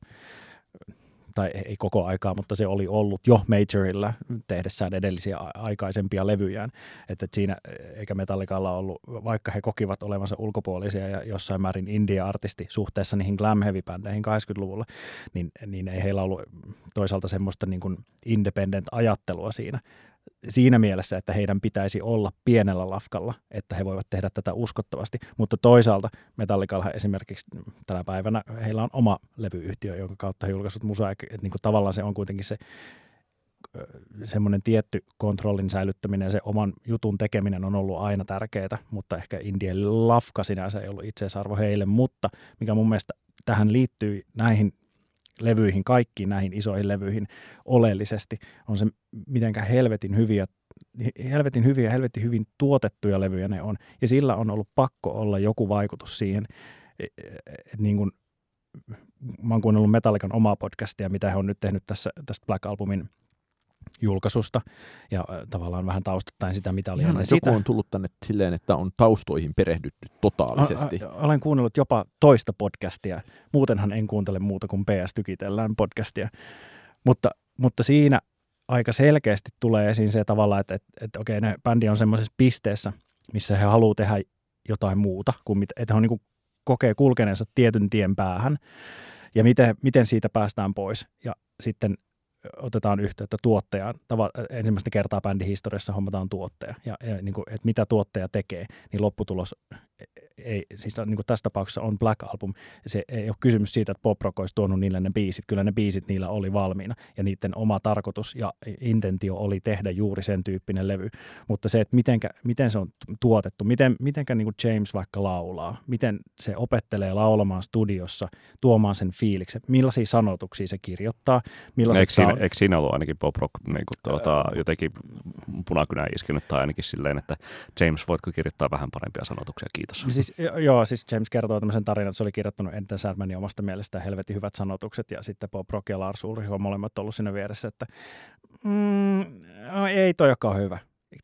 tai ei koko aikaa, mutta se oli ollut jo Majorilla tehdessään edellisiä aikaisempia levyjään. Että siinä, eikä Metallicalla ollut, vaikka he kokivat olevansa ulkopuolisia ja jossain määrin India-artisti suhteessa niihin glam heavy-bändeihin 80-luvulla, niin, niin ei heillä ollut toisaalta semmoista niin kuin independent-ajattelua siinä siinä mielessä, että heidän pitäisi olla pienellä lafkalla, että he voivat tehdä tätä uskottavasti. Mutta toisaalta Metallicalla esimerkiksi tänä päivänä heillä on oma levyyhtiö, jonka kautta he julkaisut musaa. Niin kuin tavallaan se on kuitenkin se semmoinen tietty kontrollin säilyttäminen ja se oman jutun tekeminen on ollut aina tärkeää, mutta ehkä Indien lafka sinänsä ei ollut itseisarvo heille, mutta mikä mun mielestä tähän liittyy näihin levyihin, kaikkiin näihin isoihin levyihin oleellisesti, on se, mitenkä helvetin hyviä helvetin hyviä, helvetin hyvin tuotettuja levyjä ne on. Ja sillä on ollut pakko olla joku vaikutus siihen, että niin kuin, mä oon kuunnellut Metallican omaa podcastia, mitä he on nyt tehnyt tässä, tästä Black Albumin julkaisusta ja tavallaan vähän taustattaen sitä, mitä oli Ihan, sitä. Joku on tullut tänne silleen, että on taustoihin perehdytty totaalisesti. A, olen kuunnellut jopa toista podcastia. Muutenhan en kuuntele muuta kuin PS Tykitellään podcastia. Mutta, mutta siinä aika selkeästi tulee esiin se tavalla, että, että, että okei, ne bändi on semmoisessa pisteessä, missä he haluaa tehdä jotain muuta, kuin mitä, että he on niin kuin kokee kulkeneensa tietyn tien päähän ja miten, miten siitä päästään pois. Ja sitten otetaan yhteyttä tuottajaan. Tava, ensimmäistä kertaa bändin historiassa hommataan tuottaja. Ja, ja niin kuin, että mitä tuottaja tekee, niin lopputulos ei, siis niin kuin tässä tapauksessa on Black Album. Se ei ole kysymys siitä, että Pop Rock olisi tuonut niille ne biisit. Kyllä ne biisit niillä oli valmiina ja niiden oma tarkoitus ja intentio oli tehdä juuri sen tyyppinen levy. Mutta se, että mitenkä, miten se on tuotettu, miten, mitenkä niin kuin James vaikka laulaa, miten se opettelee laulamaan studiossa, tuomaan sen fiiliksen, millaisia sanotuksia se kirjoittaa. Siinä, eikö siinä ollut ainakin Pop Rock niin kuin tuota, jotenkin punakynä iskenyt tai ainakin silleen, että James, voitko kirjoittaa vähän parempia sanotuksia, kiitos. Siis Siis, joo, siis James kertoo tämmöisen tarinan, että se oli kirjoittanut Enten Särmänin omasta mielestä helvetin hyvät sanotukset, ja sitten Bob Rock ja Lars Ulrich on molemmat ollut siinä vieressä, että mm, no, ei toi olekaan hyvä.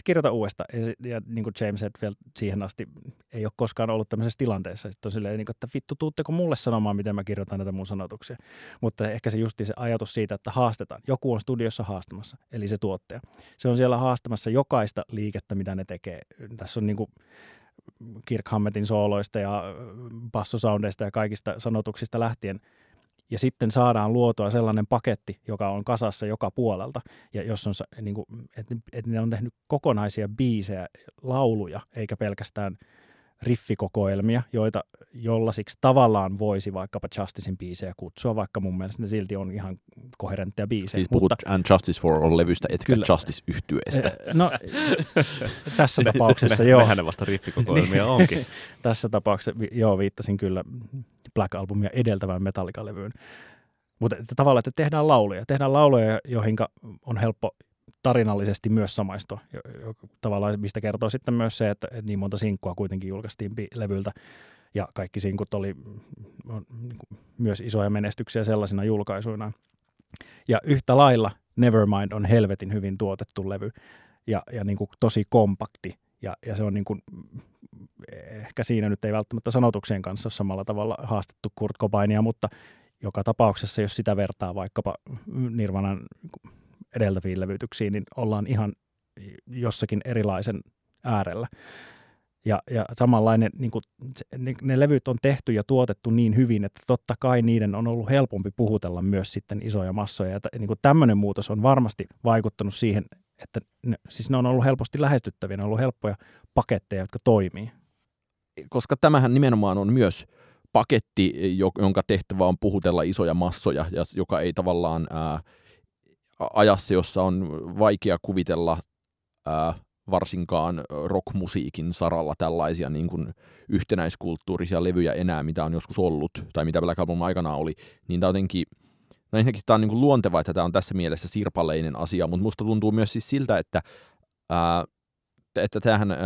Kirjoita uudestaan. Ja, ja niin kuin James Hetfield siihen asti ei ole koskaan ollut tämmöisessä tilanteessa. Sitten on silleen, niin kuin, että vittu, tuutteko mulle sanomaan, miten mä kirjoitan näitä mun sanotuksia. Mutta ehkä se justi se ajatus siitä, että haastetaan. Joku on studiossa haastamassa, eli se tuottaja. Se on siellä haastamassa jokaista liikettä, mitä ne tekee. Tässä on niin kuin, Kirk Hammetin sooloista ja bassosoundeista ja kaikista sanotuksista lähtien. Ja sitten saadaan luotua sellainen paketti, joka on kasassa joka puolelta. Ja jos on, niin kuin, että, että ne on tehnyt kokonaisia biisejä, lauluja, eikä pelkästään – riffikokoelmia, joita siksi tavallaan voisi vaikkapa Justicein biisejä kutsua, vaikka mun mielestä ne silti on ihan koherentteja biisejä. Siis puhut mutta, And Justice for All levystä, etkä kyllä, Justice yhtyeestä. Eh, no, tässä tapauksessa joo. Mehän ne vasta riffikokoelmia niin. onkin. tässä tapauksessa joo, viittasin kyllä Black Albumia edeltävään Metallica-levyyn. Mutta tavallaan, että tehdään lauluja. Tehdään lauluja, joihin on helppo tarinallisesti myös samaistua. Tavallaan mistä kertoo sitten myös se, että, niin monta sinkkua kuitenkin julkaistiin levyltä ja kaikki sinkut oli niin myös isoja menestyksiä sellaisina julkaisuina. Ja yhtä lailla Nevermind on helvetin hyvin tuotettu levy ja, ja niin kuin tosi kompakti. Ja, ja se on niin kuin, ehkä siinä nyt ei välttämättä sanotuksien kanssa ole samalla tavalla haastettu Kurt Cobainia, mutta joka tapauksessa, jos sitä vertaa vaikkapa Nirvanan edeltäviin levytyksiin, niin ollaan ihan jossakin erilaisen äärellä. Ja, ja samanlainen, niin kuin, ne, ne levyt on tehty ja tuotettu niin hyvin, että totta kai niiden on ollut helpompi puhutella myös sitten isoja massoja. Ja niin kuin tämmöinen muutos on varmasti vaikuttanut siihen, että ne, siis ne on ollut helposti lähestyttäviä, ne on ollut helppoja paketteja, jotka toimii. Koska tämähän nimenomaan on myös paketti, jonka tehtävä on puhutella isoja massoja, ja joka ei tavallaan... Ää, ajassa, jossa on vaikea kuvitella ää, varsinkaan rockmusiikin saralla tällaisia niin kuin yhtenäiskulttuurisia levyjä enää, mitä on joskus ollut, tai mitä Black Album aikana oli, niin tämä jotenkin, no ensinnäkin tämä on niin kuin luonteva, että tämä on tässä mielessä sirpaleinen asia, mutta musta tuntuu myös siis siltä, että, ää, että tämähän ää,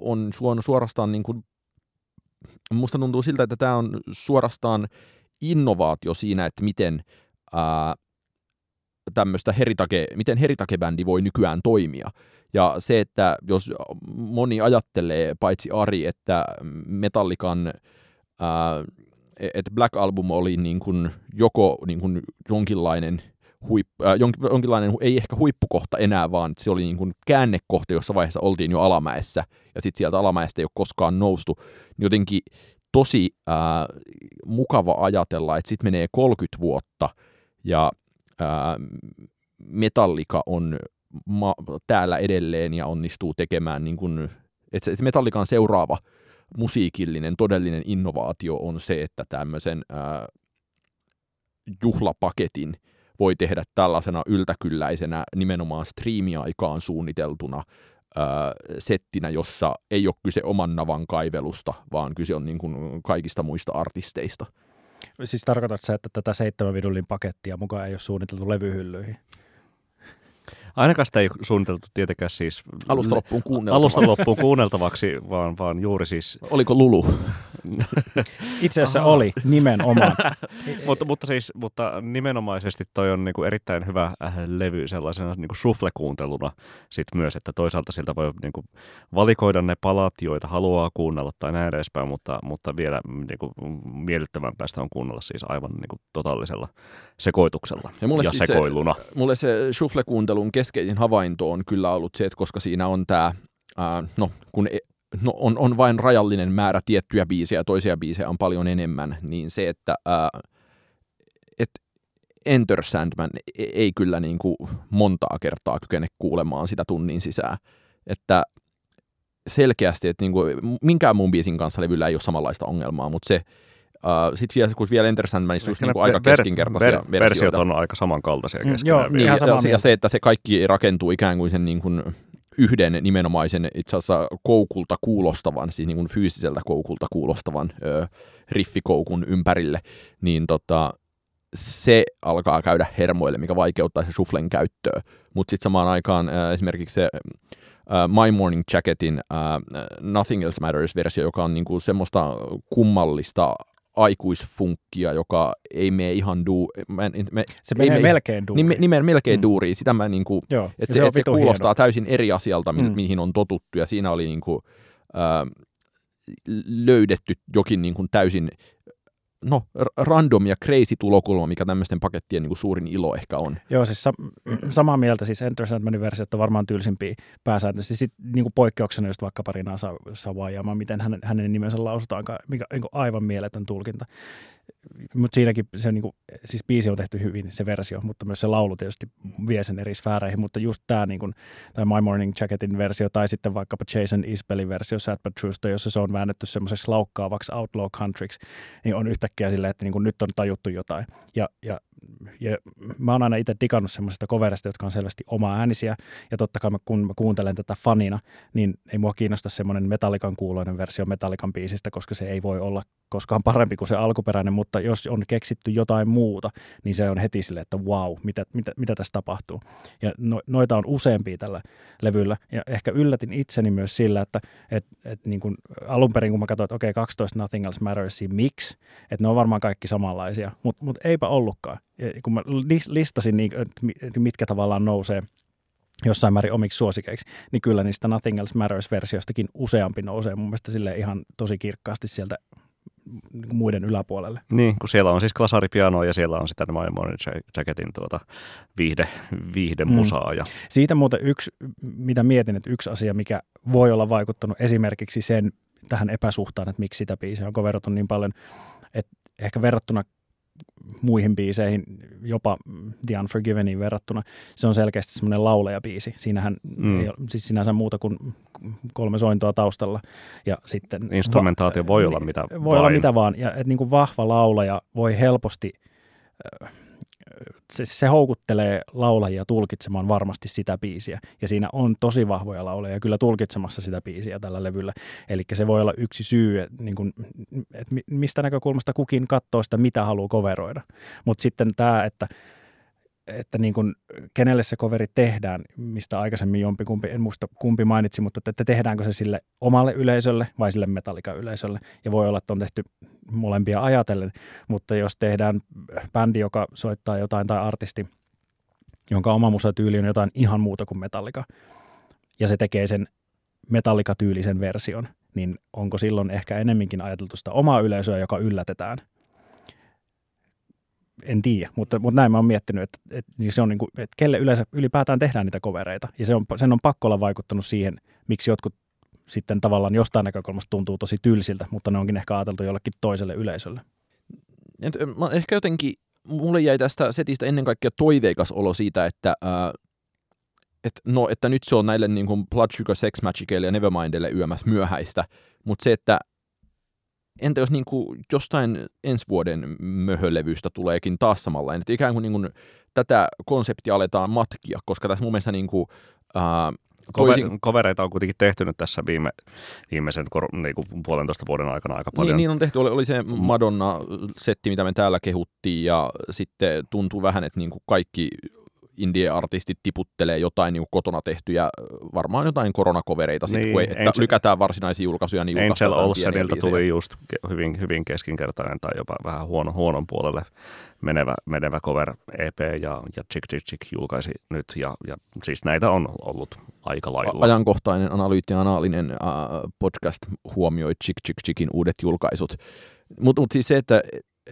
on suorastaan niin kuin, musta tuntuu siltä, että tämä on suorastaan innovaatio siinä, että miten ää, tämmöistä heritage, miten heritage-bändi voi nykyään toimia. Ja se, että jos moni ajattelee, paitsi Ari, että Metallikan että Black Album oli niin kuin joko niin kuin jonkinlainen huip, äh, jonkinlainen, ei ehkä huippukohta enää, vaan se oli niin kuin käännekohta, jossa vaiheessa oltiin jo alamäessä, ja sitten sieltä alamäestä ei ole koskaan noustu. Jotenkin tosi äh, mukava ajatella, että sitten menee 30 vuotta, ja äh, Metallika on ma- täällä edelleen ja onnistuu tekemään, niin kuin, että Metallikan seuraava musiikillinen todellinen innovaatio on se, että tämmöisen äh, juhlapaketin voi tehdä tällaisena yltäkylläisenä nimenomaan striimiaikaan suunniteltuna ää, settinä, jossa ei ole kyse oman navan kaivelusta, vaan kyse on niin kuin kaikista muista artisteista. Siis tarkoitatko sä, että tätä seitsemän vidulin pakettia mukaan ei ole suunniteltu levyhyllyihin? Ainakaan sitä ei suunniteltu tietenkään siis alusta loppuun kuunneltavaksi, alusta loppuun kuunneltavaksi vaan, vaan juuri siis... Oliko Lulu? Itse asiassa Aha. oli, nimenomaan. mutta, mutta, siis, mutta nimenomaisesti toi on niinku erittäin hyvä äh, levy sellaisena niinku shuffle-kuunteluna sit myös, että toisaalta siltä voi niinku valikoida ne palat, joita haluaa kuunnella tai näin edespäin, mutta, mutta vielä niinku miellyttävämpää sitä on kuunnella siis aivan niinku totaalisella sekoituksella ja, mulle ja siis sekoiluna. Se, mulle se shuffle-kuuntelun keskeisin havainto on kyllä ollut se, että koska siinä on tämä, no kun e, no, on, on vain rajallinen määrä tiettyjä biisejä toisia biisejä on paljon enemmän, niin se, että ää, et Enter Sandman e, ei kyllä niin kuin montaa kertaa kykene kuulemaan sitä tunnin sisään. Että selkeästi, että niin kuin, minkään muun biisin kanssa levyllä ei ole samanlaista ongelmaa, mutta se, Uh, Sitten vielä, kun vielä Enter Sandmanissa just niinku aika keskinkertaisia ver- ver- versioita. on aika samankaltaisia mm, Joo, niin, ja, ja, ja, se, että se kaikki rakentuu ikään kuin sen niin kuin yhden nimenomaisen itse asiassa koukulta kuulostavan, siis niin kuin fyysiseltä koukulta kuulostavan ö, riffikoukun ympärille, niin tota, se alkaa käydä hermoille, mikä vaikeuttaa se shufflen käyttöä. Mutta sitten samaan aikaan ö, esimerkiksi se uh, My Morning Jacketin uh, Nothing Else Matters-versio, joka on niinku semmoista kummallista aikuisfunkkia, joka ei mene ihan duu... Mä me, se menee ei melkein duuriin. Nimen, nimen melkein mm. duuriin. Sitä mä niinku, Joo, että se, se, et se kuulostaa hieno. täysin eri asialta, mi- mm. mihin on totuttu, ja siinä oli niinku, äh, löydetty jokin niinku täysin no, random ja crazy tulokulma, mikä tämmöisten pakettien niin kuin suurin ilo ehkä on. Joo, siis sa- samaa mieltä, siis Enter Sandmanin versiot on varmaan tylsimpiä pääsääntöisesti. Sitten niin kuin poikkeuksena just vaikka Parina Savajama, miten hänen, hänen nimensä lausutaankaan, mikä on niin aivan mieletön tulkinta mutta siinäkin se niin kuin, siis biisi on tehty hyvin, se versio, mutta myös se laulu tietysti vie sen eri sfääreihin, mutta just tämä niin kuin, tai My Morning Jacketin versio tai sitten vaikkapa Jason Isbellin versio Sad But Truesta, jossa se on väännetty semmoiseksi laukkaavaksi outlaw countryksi, niin on yhtäkkiä silleen, että niin kuin nyt on tajuttu jotain. Ja, ja ja mä oon aina itse digannut semmoisista coverista, jotka on selvästi oma äänisiä, ja totta kai mä, kun mä kuuntelen tätä fanina, niin ei mua kiinnosta semmoinen metallikan kuuloinen versio metallikan biisistä, koska se ei voi olla koskaan parempi kuin se alkuperäinen, mutta jos on keksitty jotain muuta, niin se on heti sille, että wow, mitä, mitä, mitä tässä tapahtuu. Ja no, noita on useampia tällä levyllä, ja ehkä yllätin itseni myös sillä, että et, et niin kuin alun perin, kun mä katsoin, että okei, okay, 12 Nothing Else Matters, miksi, että ne on varmaan kaikki samanlaisia, mutta mut eipä ollutkaan kun mä listasin, niin, mitkä tavallaan nousee jossain määrin omiksi suosikeiksi, niin kyllä niistä Nothing Else Matters-versioistakin useampi nousee mun mielestä sille ihan tosi kirkkaasti sieltä niin muiden yläpuolelle. Niin, kun siellä on siis klasaripianoa ja siellä on sitä My Morning Jacketin tuota viihde, viihde mm. musaa. Ja... Siitä muuten yksi, mitä mietin, että yksi asia, mikä voi olla vaikuttanut esimerkiksi sen tähän epäsuhtaan, että miksi sitä biisiä on coverattu niin paljon, että ehkä verrattuna muihin biiseihin, jopa The Unforgiveniin verrattuna, se on selkeästi semmoinen laulejabiisi. Siinähän mm. ei ole siis sinänsä muuta kuin kolme sointoa taustalla. Ja sitten Instrumentaatio va- voi olla mitä Voi vain. olla mitä vaan. Ja et niin kuin vahva laulaja voi helposti äh, se, se houkuttelee laulajia tulkitsemaan varmasti sitä biisiä. Ja siinä on tosi vahvoja laulajia kyllä tulkitsemassa sitä biisiä tällä levyllä. Eli se voi olla yksi syy, että niin että mistä näkökulmasta kukin katsoo sitä, mitä haluaa koveroida. Mutta sitten tämä, että että niin kuin, kenelle se coveri tehdään, mistä aikaisemmin jompikumpi, en muista kumpi mainitsi, mutta että tehdäänkö se sille omalle yleisölle vai sille Metallica-yleisölle. Ja voi olla, että on tehty molempia ajatellen, mutta jos tehdään bändi, joka soittaa jotain tai artisti, jonka oma musatyyli on jotain ihan muuta kuin Metallica, ja se tekee sen Metallica-tyylisen version, niin onko silloin ehkä enemminkin ajateltu sitä omaa yleisöä, joka yllätetään – en tiedä, mutta, mutta näin mä oon miettinyt, että, että niin se on niin kuin, että kelle yleensä ylipäätään tehdään niitä kovereita. Ja se on, sen on pakko olla vaikuttanut siihen, miksi jotkut sitten tavallaan jostain näkökulmasta tuntuu tosi tylsiltä, mutta ne onkin ehkä ajateltu jollekin toiselle yleisölle. Et, mä ehkä jotenkin, mulle jäi tästä setistä ennen kaikkea toiveikas olo siitä, että ää, et, no, että nyt se on näille niin kuin Blood Sugar Sex Magicille ja Nevermindille yömässä myöhäistä, mutta se, että entä jos niin kuin jostain ensi vuoden möhölevystä tuleekin taas samanlainen, että ikään kuin, niin kuin tätä konseptia aletaan matkia, koska tässä mun mielestä niin kuin, ää, toisin... Kovereita on kuitenkin tehty nyt tässä viime, viimeisen niin kuin puolentoista vuoden aikana aika paljon. Niin, niin on tehty. Oli, oli se Madonna-setti, mitä me täällä kehuttiin, ja sitten tuntuu vähän, että niin kuin kaikki indie-artistit tiputtelee jotain niin kotona tehtyjä, varmaan jotain koronakovereita, sit, niin, kun ei, että Angel, lykätään varsinaisia julkaisuja. Niin Angel Olsenilta tuli just hyvin, hyvin keskinkertainen tai jopa vähän huono, huonon puolelle menevä, menevä cover EP ja, ja Chick Chick Chick julkaisi nyt ja, ja siis näitä on ollut aika lailla. Ajankohtainen analyyttianaalinen äh, podcast huomioi Chick Chick Chickin uudet julkaisut. Mutta mut siis se, että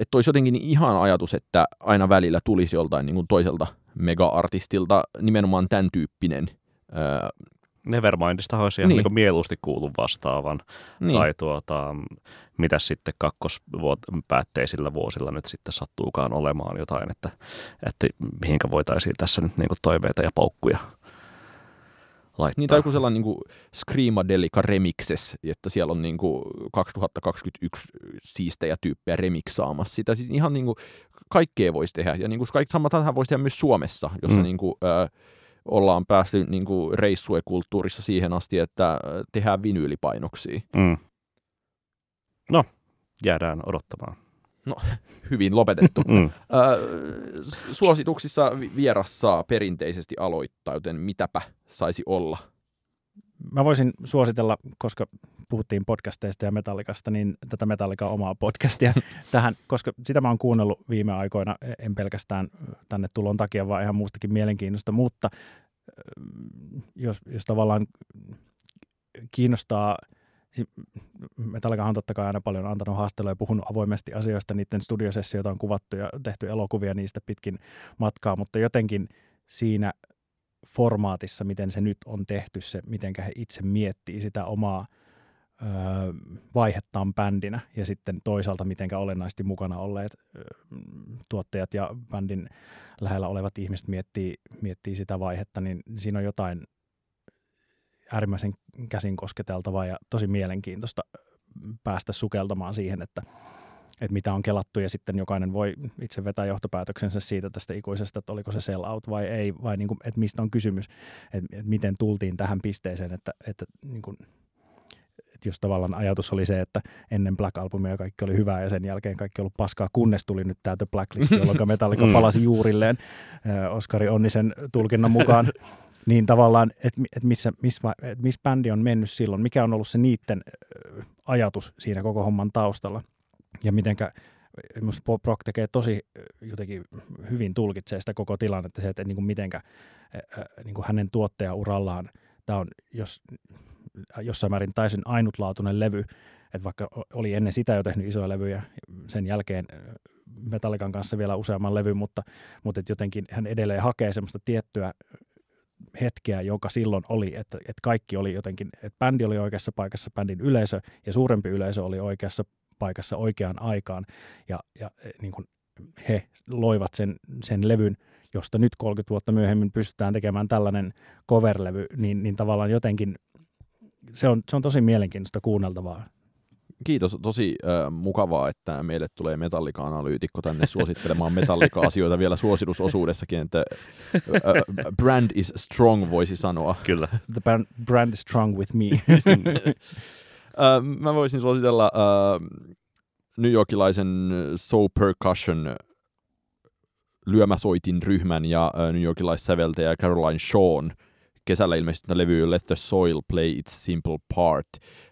että olisi jotenkin ihan ajatus, että aina välillä tulisi joltain niin kuin toiselta mega-artistilta nimenomaan tämän tyyppinen. Öö, Nevermindista olisi ihan niin. niin mieluusti kuulun vastaavan. Niin. Tai tuota, mitä sitten kakkospäätteisillä vuosilla nyt sitten sattuukaan olemaan jotain, että, että mihinkä voitaisiin tässä nyt niin toiveita ja paukkuja laittaa. Niin, tai joku sellainen niin Screamadelica remixes, että siellä on niin kuin 2021 siistejä tyyppejä remiksaamassa sitä. Siis ihan niin kuin kaikkea voisi tehdä. Ja niin kuin kaikki, sama tähän voisi tehdä myös Suomessa, jossa mm. niin kuin, äh, ollaan päästy niin kuin reissuekulttuurissa siihen asti, että tehdään vinyylipainoksia. Mm. No, jäädään odottamaan. No, hyvin lopetettu. Mm. Äh, suosituksissa vieras saa perinteisesti aloittaa, joten mitäpä saisi olla? Mä voisin suositella, koska puhuttiin podcasteista ja metallikasta, niin tätä Metallikaa omaa podcastia tähän, koska sitä mä oon kuunnellut viime aikoina, en pelkästään tänne tulon takia, vaan ihan muustakin mielenkiinnosta, mutta jos, jos tavallaan kiinnostaa – Metallica on totta kai aina paljon antanut haasteluja ja puhunut avoimesti asioista. Niiden studiosessioita on kuvattu ja tehty elokuvia niistä pitkin matkaa, mutta jotenkin siinä formaatissa, miten se nyt on tehty, se miten he itse miettii sitä omaa ö, vaihettaan bändinä ja sitten toisaalta miten olennaisesti mukana olleet ö, tuottajat ja bändin lähellä olevat ihmiset miettii, miettii sitä vaihetta, niin siinä on jotain äärimmäisen käsin kosketeltavaa ja tosi mielenkiintoista päästä sukeltamaan siihen, että, että mitä on kelattu ja sitten jokainen voi itse vetää johtopäätöksensä siitä tästä ikuisesta, että oliko se sell out vai ei, vai niin kuin, että mistä on kysymys, että, että miten tultiin tähän pisteeseen, että, että, niin kuin, että jos tavallaan ajatus oli se, että ennen Black Albumia kaikki oli hyvää ja sen jälkeen kaikki ollut paskaa, kunnes tuli nyt tämä The Blacklist, jolloin Metallica mm. palasi juurilleen Oskari Onnisen tulkinnan mukaan. Niin tavallaan, että et missä, missä, et missä bändi on mennyt silloin, mikä on ollut se niiden ajatus siinä koko homman taustalla ja mitenkä Minusta Brock tekee tosi jotenkin hyvin tulkitsee sitä koko tilannetta, se, että niin kuin mitenkä niin kuin hänen tuottajaurallaan tämä on jos, jossain määrin täysin ainutlaatuinen levy, että vaikka oli ennen sitä jo tehnyt isoja levyjä, sen jälkeen Metallikan kanssa vielä useamman levyn, mutta, mutta jotenkin hän edelleen hakee semmoista tiettyä hetkeä, joka silloin oli, että, että kaikki oli jotenkin, että bändi oli oikeassa paikassa, bändin yleisö ja suurempi yleisö oli oikeassa paikassa oikeaan aikaan ja, ja e, niin kuin he loivat sen, sen levyn, josta nyt 30 vuotta myöhemmin pystytään tekemään tällainen coverlevy, niin, niin tavallaan jotenkin se on, se on tosi mielenkiintoista kuunneltavaa kiitos. Tosi äh, mukavaa, että meille tulee metallika-analyytikko tänne suosittelemaan metallika-asioita vielä suositusosuudessakin, että äh, brand is strong voisi sanoa. Kyllä. The brand is strong with me. äh, mä voisin suositella äh, New Yorkilaisen Soul Percussion lyömäsoitin ryhmän ja äh, New Yorkilaissäveltäjä Caroline Shawn kesällä ilmestynyt levy Let the Soil Play Its Simple Part.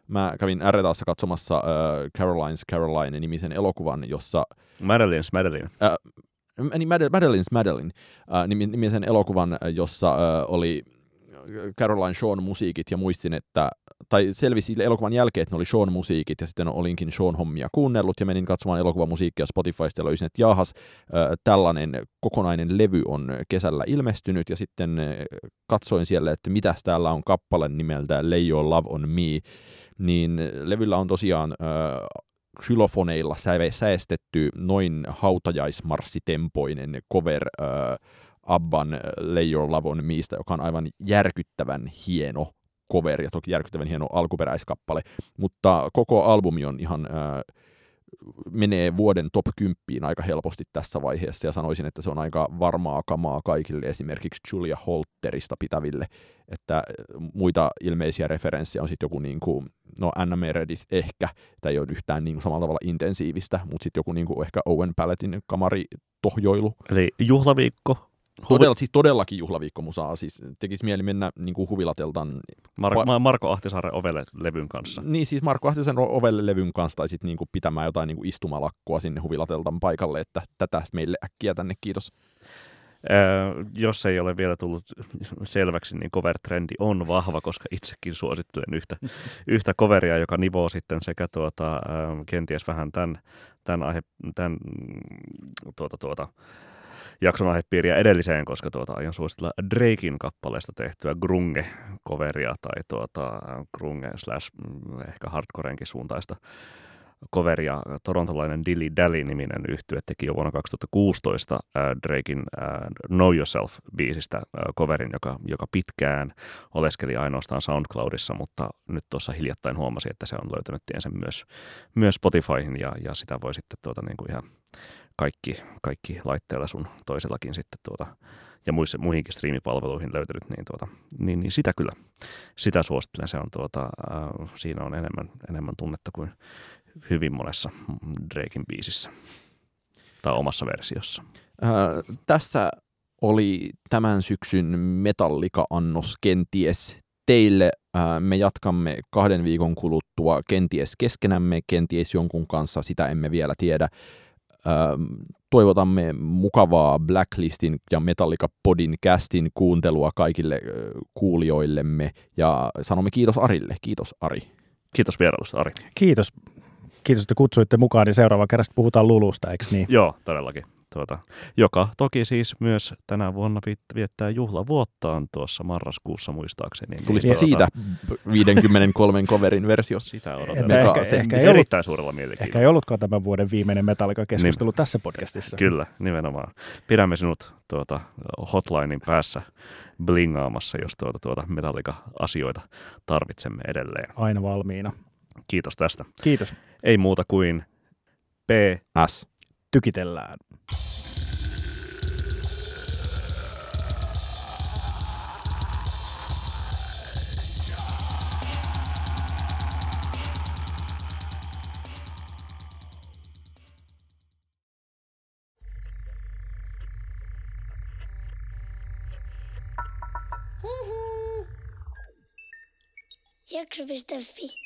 Mä kävin R-taassa katsomassa äh, Caroline's Caroline-nimisen elokuvan, jossa... Madeline's Madeline. Äh, niin Madeline's Madeline äh, nimisen elokuvan, jossa äh, oli Caroline Shawn musiikit ja muistin, että, tai selvisi elokuvan jälkeen, että ne oli Sean musiikit ja sitten olinkin Sean hommia kuunnellut ja menin katsomaan elokuvan musiikkia Spotifysta ja löysin, että jahas, tällainen kokonainen levy on kesällä ilmestynyt ja sitten katsoin siellä, että mitäs täällä on kappale nimeltä Lay Your Love on Me, niin levyllä on tosiaan xylofoneilla säestetty noin hautajaismarssitempoinen cover Abban Lay Your Love on Meistä, joka on aivan järkyttävän hieno cover ja toki järkyttävän hieno alkuperäiskappale, mutta koko albumi on ihan äh, menee vuoden top 10 aika helposti tässä vaiheessa ja sanoisin, että se on aika varmaa kamaa kaikille esimerkiksi Julia Holterista pitäville, että muita ilmeisiä referenssejä on sitten joku niin kuin, no Anna Meredith ehkä, tämä ei ole yhtään niin kuin samalla tavalla intensiivistä, mutta sitten joku niin kuin ehkä Owen Palletin kamari tohjoilu. Eli juhlaviikko Todella, siis todellakin juhlaviikkomusaa. Siis tekisi mieli mennä niin kuin huvilateltan. Mar- pa- Marko Ahtisaaren ovelle-levyn kanssa. Niin, siis Marko Ahtisaaren ovelle-levyn kanssa tai sitten niin kuin pitämään jotain niin kuin istumalakkua sinne huvilateltan paikalle, että tätä meille äkkiä tänne, kiitos. Öö, jos ei ole vielä tullut selväksi, niin cover-trendi on vahva, koska itsekin suosittelen yhtä, yhtä coveria, joka nivoo sitten sekä tuota, kenties vähän tämän, tämän, aihe, tämän tuota, tuota, jakson aihepiiriä edelliseen, koska tuota, aion suositella Drakein kappaleesta tehtyä grunge-coveria tai tuota, grunge slash mm, ehkä hardcoreenkin suuntaista coveria. Torontolainen Dilly Dally-niminen yhtye teki jo vuonna 2016 äh, Drakein äh, Know Yourself-biisistä äh, coverin, joka, joka pitkään oleskeli ainoastaan SoundCloudissa, mutta nyt tuossa hiljattain huomasi, että se on löytänyt tiensä myös, myös Spotifyhin ja, ja sitä voi sitten tuota, niin kuin ihan kaikki, kaikki laitteilla sun toisellakin sitten tuota, ja muissa, muihinkin striimipalveluihin löytynyt, niin, tuota, niin, niin sitä kyllä, sitä suosittelen. Se on tuota, äh, siinä on enemmän, enemmän tunnetta kuin hyvin monessa Drakein biisissä tai omassa versiossa. Äh, tässä oli tämän syksyn Metallika-annos kenties teille. Äh, me jatkamme kahden viikon kuluttua kenties keskenämme, kenties jonkun kanssa, sitä emme vielä tiedä. Ähm, toivotamme mukavaa Blacklistin ja Metallica Podin castin kuuntelua kaikille kuulijoillemme ja sanomme kiitos Arille. Kiitos Ari. Kiitos vierailusta Ari. Kiitos. Kiitos, että kutsuitte mukaan, niin seuraava kerrasta puhutaan Lulusta, eikö niin? Joo, todellakin tuota, joka toki siis myös tänä vuonna viettää juhlavuottaan tuossa marraskuussa muistaakseni. Tulispa niin, siitä 53 coverin versio. Sitä odotetaan. Ehkä, ehkä, ehkä ei erittäin ollut, suurella mielenkiinnolla. Ehkä ei ollutkaan tämän vuoden viimeinen Metallica-keskustelu niin, tässä podcastissa. Kyllä, nimenomaan. Pidämme sinut tuota, hotlinein päässä blingaamassa, jos tuota, tuota Metallica-asioita tarvitsemme edelleen. Aina valmiina. Kiitos tästä. Kiitos. Ei muuta kuin PS tykitellään. Jakso.fi